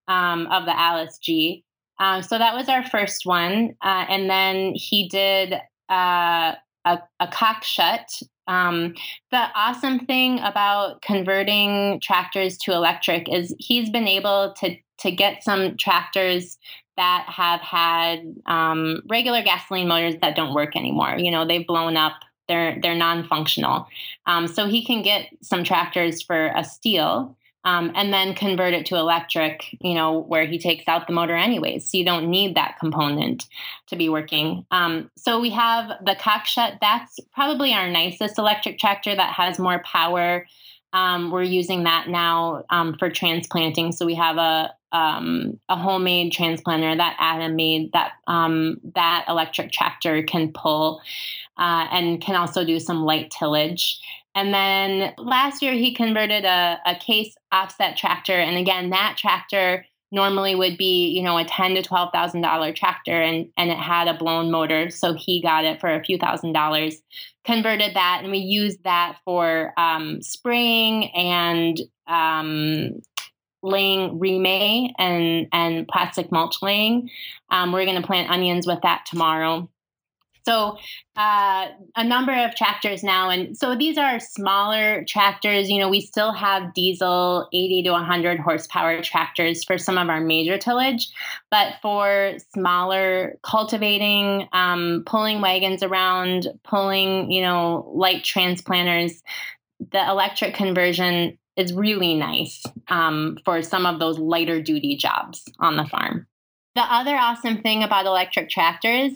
um, of the Allis G. Um, so that was our first one. Uh, and then he did uh, a, a Cockshutt um, the awesome thing about converting tractors to electric is he's been able to to get some tractors that have had um, regular gasoline motors that don't work anymore. You know, they've blown up. They're they're non-functional. Um, so he can get some tractors for a steal um, and then convert it to electric, you know, where he takes out the motor anyways. So you don't need that component to be working. Um, so we have the Cockshutt. That's probably our nicest electric tractor that has more power. Um, we're using that now um, for transplanting. So we have a um, a homemade transplanter that Adam made that um, that electric tractor can pull uh, and can also do some light tillage. And then last year, he converted a, a case offset tractor. And again, that tractor normally would be, you know, a ten to twelve thousand dollar tractor, and and it had a blown motor, so he got it for a few thousand dollars. Converted that, and we used that for um, spraying and um, laying Reemay and and plastic mulch laying. Um, we're going to plant onions with that tomorrow. So, uh, a number of tractors now. And so these are smaller tractors. You know, we still have diesel 80 to 100 horsepower tractors for some of our major tillage. But for smaller cultivating, um, pulling wagons around, pulling, you know, light transplanters, the electric conversion is really nice um, for some of those lighter duty jobs on the farm. The other awesome thing about electric tractors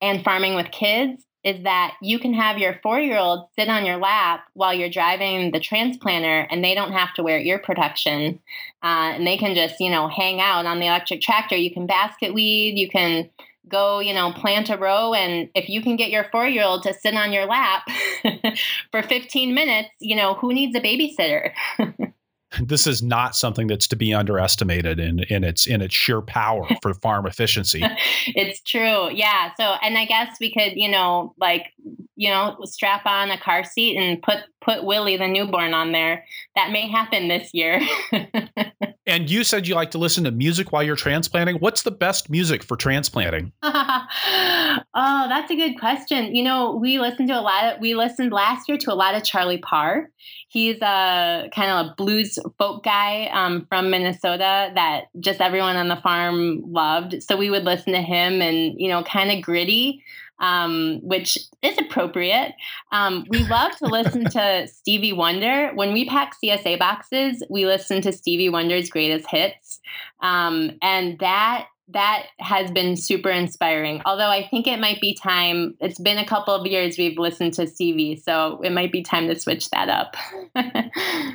and farming with kids is that you can have your four year old sit on your lap while you're driving the transplanter and they don't have to wear ear protection. Uh, and they can just, you know, hang out on the electric tractor. You can basket weed, you can go, you know, plant a row. And if you can get your four year old to sit on your lap for 15 minutes, you know, who needs a babysitter? this is not something that's to be underestimated in in its in its sheer power for farm efficiency. it's true. Yeah. So and I guess we could, you know, like, you know, strap on a car seat and put put Willie the newborn on there. That may happen this year. and you said you like to listen to music while you're transplanting. What's the best music for transplanting? oh, that's a good question. You know, we listened to a lot of we listened last year to a lot of Charlie Parr He's a kind of a blues folk guy um, from Minnesota that just everyone on the farm loved. So we would listen to him and, you know, kind of gritty, um, which is appropriate. Um, we love to listen to Stevie Wonder. When we pack CSA boxes, we listen to Stevie Wonder's greatest hits. Um, and that that has been super inspiring. Although I think it might be time, it's been a couple of years we've listened to Stevie, so it might be time to switch that up.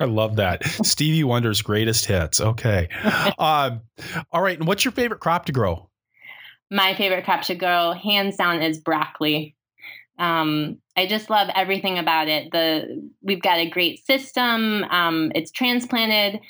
I love that. Stevie Wonder's greatest hits. Okay. Um, all right. And what's your favorite crop to grow? My favorite crop to grow, hands down, is broccoli. Um, I just love everything about it. The we've got a great system. Um, it's transplanted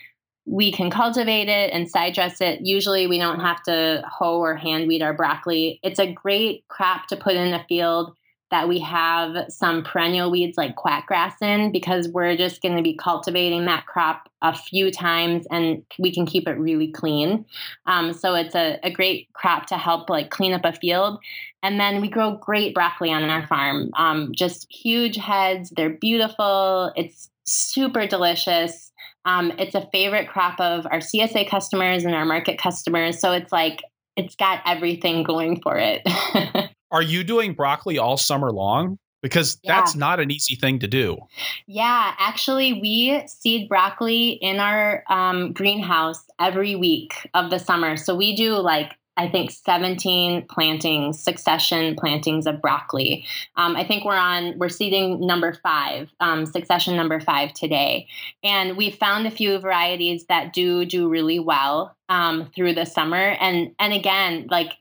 we can cultivate it and side dress it. Usually, we don't have to hoe or hand weed our broccoli. It's a great crop to put in a field that we have some perennial weeds like quackgrass in because we're just going to be cultivating that crop a few times and we can keep it really clean. Um, so it's a, a, great crop to help like clean up a field. And then we grow great broccoli on our farm. Um, just huge heads. They're beautiful. It's super delicious. Um, it's a favorite crop of our CSA customers and our market customers. So it's like, it's got everything going for it. Are you doing broccoli all summer long? Because yeah. that's not an easy thing to do. Yeah, actually, we seed broccoli in our um, greenhouse every week of the summer. So we do like I think 17 plantings, succession plantings of broccoli. Um, I think we're on, we're seeding number five, um, succession number five today. And we found a few varieties that do do really well um, through the summer. And, and again, like,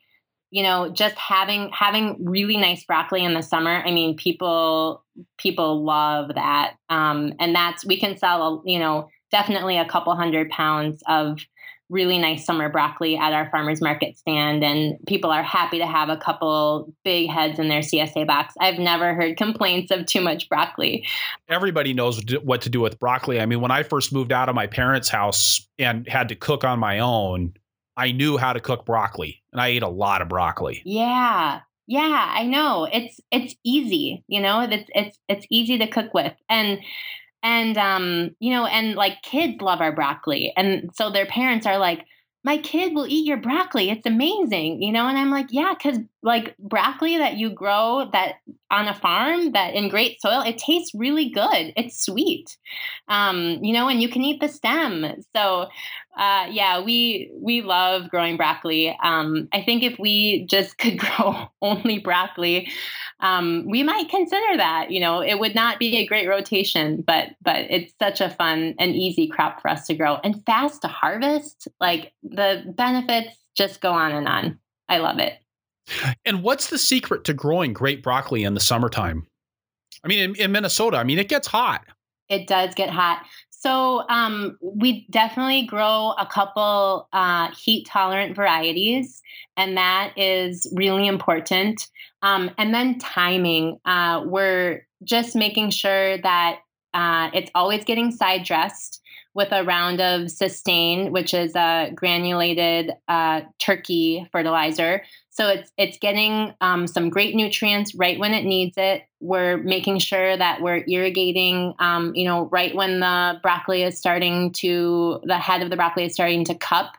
you know, just having having really nice broccoli in the summer. I mean, people people love that, um, and that's we can sell, you know, definitely a couple hundred pounds of really nice summer broccoli at our farmers market stand and people are happy to have a couple big heads in their CSA box. I've never heard complaints of too much broccoli. Everybody knows what to do with broccoli. I mean, when I first moved out of my parents' house and had to cook on my own, I knew how to cook broccoli and I ate a lot of broccoli. Yeah. Yeah, I know. It's it's easy, you know. It's it's it's easy to cook with. And and um you know and like kids love our broccoli and so their parents are like my kid will eat your broccoli it's amazing you know and i'm like yeah because like broccoli that you grow that on a farm that in great soil it tastes really good it's sweet um, you know and you can eat the stem so uh, yeah we we love growing broccoli um, i think if we just could grow only broccoli um, we might consider that you know it would not be a great rotation but but it's such a fun and easy crop for us to grow and fast to harvest like the benefits just go on and on i love it and what's the secret to growing great broccoli in the summertime? I mean, in, in, Minnesota, I mean, it gets hot. It does get hot. So um, we definitely grow a couple uh, heat tolerant varieties, and that is really important. Um, and then timing. Uh, we're just making sure that uh, it's always getting side dressed with a round of Sustane, which is a granulated uh, turkey fertilizer. So it's it's getting um, some great nutrients right when it needs it. We're making sure that we're irrigating, um, you know, right when the broccoli is starting to the head of the broccoli is starting to cup,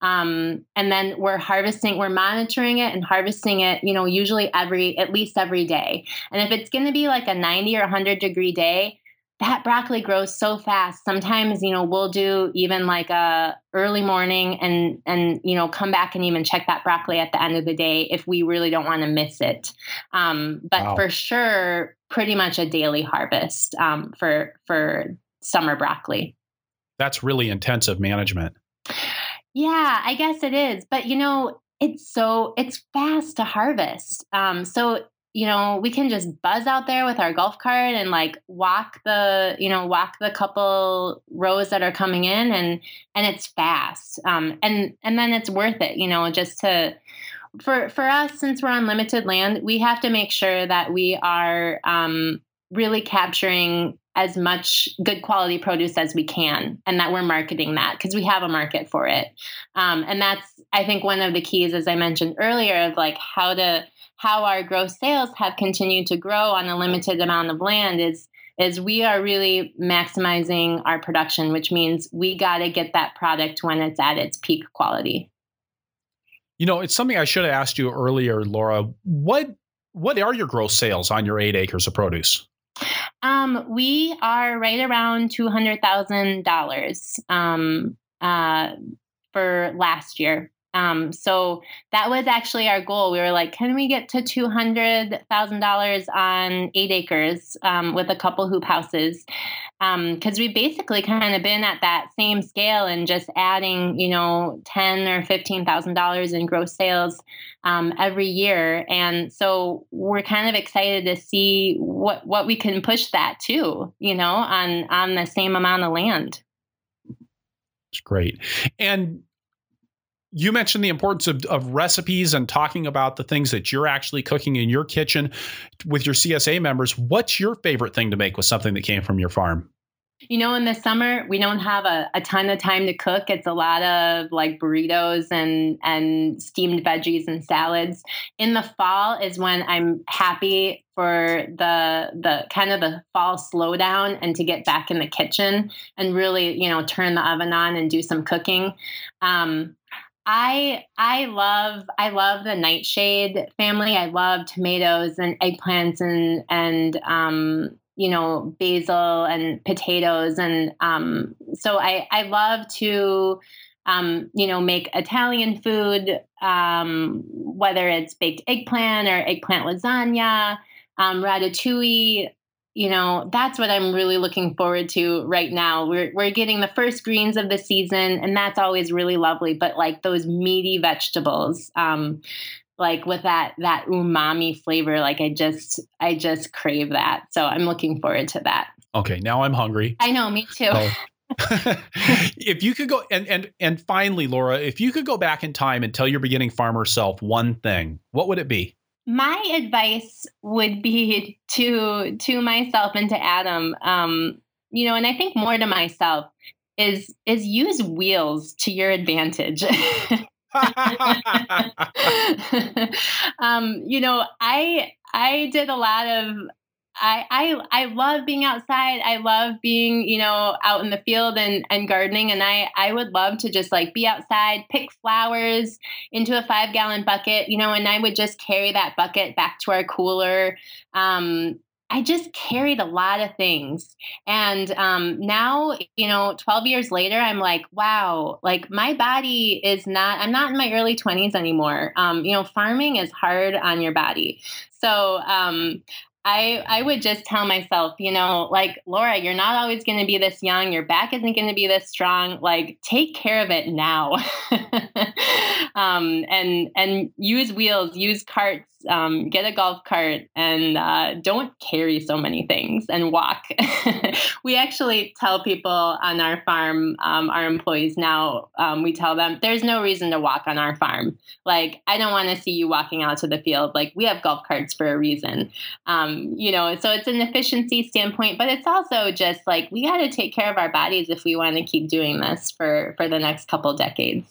um, and then we're harvesting. We're monitoring it and harvesting it, you know, usually every at least every day. And if it's going to be like a ninety or hundred degree day, that broccoli grows so fast. Sometimes you know we'll do even like a early morning and and you know come back and even check that broccoli at the end of the day if we really don't want to miss it. Um, but wow. for sure pretty much a daily harvest um, for for summer broccoli. That's really intensive management. Yeah i guess it is. But you know it's so it's fast to harvest. Um, so you know, we can just buzz out there with our golf cart and like walk the, you know, walk the couple rows that are coming in and and it's fast. Um and and then it's worth it, you know, just to for for us since we're on limited land, we have to make sure that we are um really capturing as much good quality produce as we can and that we're marketing that because we have a market for it um, and that's i think one of the keys as i mentioned earlier of like how to how our gross sales have continued to grow on a limited amount of land is is we are really maximizing our production, which means we got to get that product when it's at its peak quality. You know, it's something I should have asked you earlier, Laura. What what are your gross sales on your eight acres of produce? Um, we are right around two hundred thousand um, dollars uh, for last year. Um, so that was actually our goal. We were like, can we get to two hundred thousand dollars on eight acres um, with a couple hoop houses? Because um, we've basically kind of been at that same scale and just adding, you know, ten or fifteen thousand dollars in gross sales um, every year. And so we're kind of excited to see what what we can push that to, you know, on on the same amount of land. It's great. And you mentioned the importance of, of recipes and talking about the things that you're actually cooking in your kitchen with your CSA members. What's your favorite thing to make with something that came from your farm? You know, in the summer, we don't have a, a ton of time to cook. It's a lot of like burritos and and steamed veggies and salads. In the fall is when I'm happy for the the kind of the fall slowdown and to get back in the kitchen and really, you know, turn the oven on and do some cooking. Um, I I love I love the nightshade family. I love tomatoes and eggplants and and um, you know basil and potatoes and um, so I I love to um, you know make Italian food um, whether it's baked eggplant or eggplant lasagna, um, ratatouille you know that's what i'm really looking forward to right now. We're, we're getting the first greens of the season and that's always really lovely but like those meaty vegetables um like with that that umami flavor like i just i just crave that. So i'm looking forward to that. Okay now i'm hungry. I know me too. Oh. if you could go and and and finally laura if you could go back in time and tell your beginning farmer self one thing what would it be my advice would be to to myself and to Adam, um, you know, and I think more to myself is is use wheels to your advantage. um, you know, I I did a lot of I, I I love being outside. I love being, you know, out in the field and, and gardening. And I, I would love to just like be outside, pick flowers into a five gallon bucket, you know, and I would just carry that bucket back to our cooler. Um, I just carried a lot of things. And um, now, you know, 12 years later, I'm like, wow, like my body is not, I'm not in my early 20s anymore. Um, you know, farming is hard on your body. So um, I I would just tell myself, you know, like Laura, you're not always going to be this young. Your back isn't going to be this strong. Like, take care of it now, um, and and use wheels, use carts, um, get a golf cart and uh, don't carry so many things and walk. we actually tell people on our farm, um, our employees now, um, we tell them there's no reason to walk on our farm. Like, I don't want to see you walking out to the field. Like, we have golf carts for a reason. Um, you know, so it's an efficiency standpoint, but it's also just like we got to take care of our bodies if we want to keep doing this for, for the next couple decades.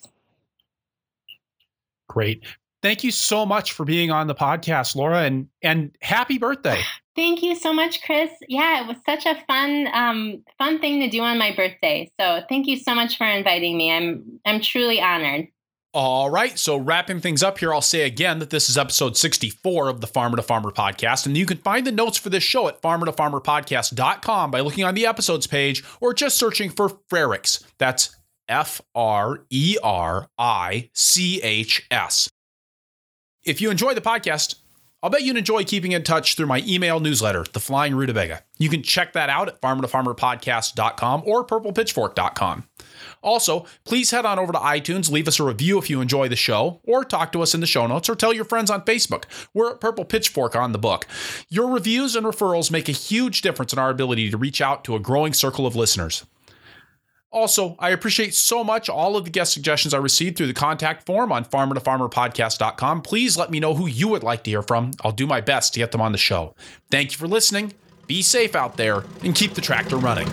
Great. Thank you so much for being on the podcast, Laura, and and happy birthday. Thank you so much, Chris. Yeah, it was such a fun um, fun thing to do on my birthday. So thank you so much for inviting me. I'm I'm truly honored. All right. So, wrapping things up here, I'll say again that this is episode 64 of the Farmer to Farmer podcast. And you can find the notes for this show at farmer to farmer farmertofarmerpodcast.com by looking on the episodes page or just searching for Frerichs. That's F R E R I C H S. If you enjoy the podcast, I'll bet you'd enjoy keeping in touch through my email newsletter, The Flying Rutabaga. You can check that out at farmertofarmerpodcast.com or purplepitchfork.com. Also, please head on over to iTunes, leave us a review if you enjoy the show, or talk to us in the show notes, or tell your friends on Facebook. We're at Purple Pitchfork on the book. Your reviews and referrals make a huge difference in our ability to reach out to a growing circle of listeners. Also, I appreciate so much all of the guest suggestions I received through the contact form on farmertofarmerpodcast.com. Please let me know who you would like to hear from. I'll do my best to get them on the show. Thank you for listening. Be safe out there and keep the tractor running.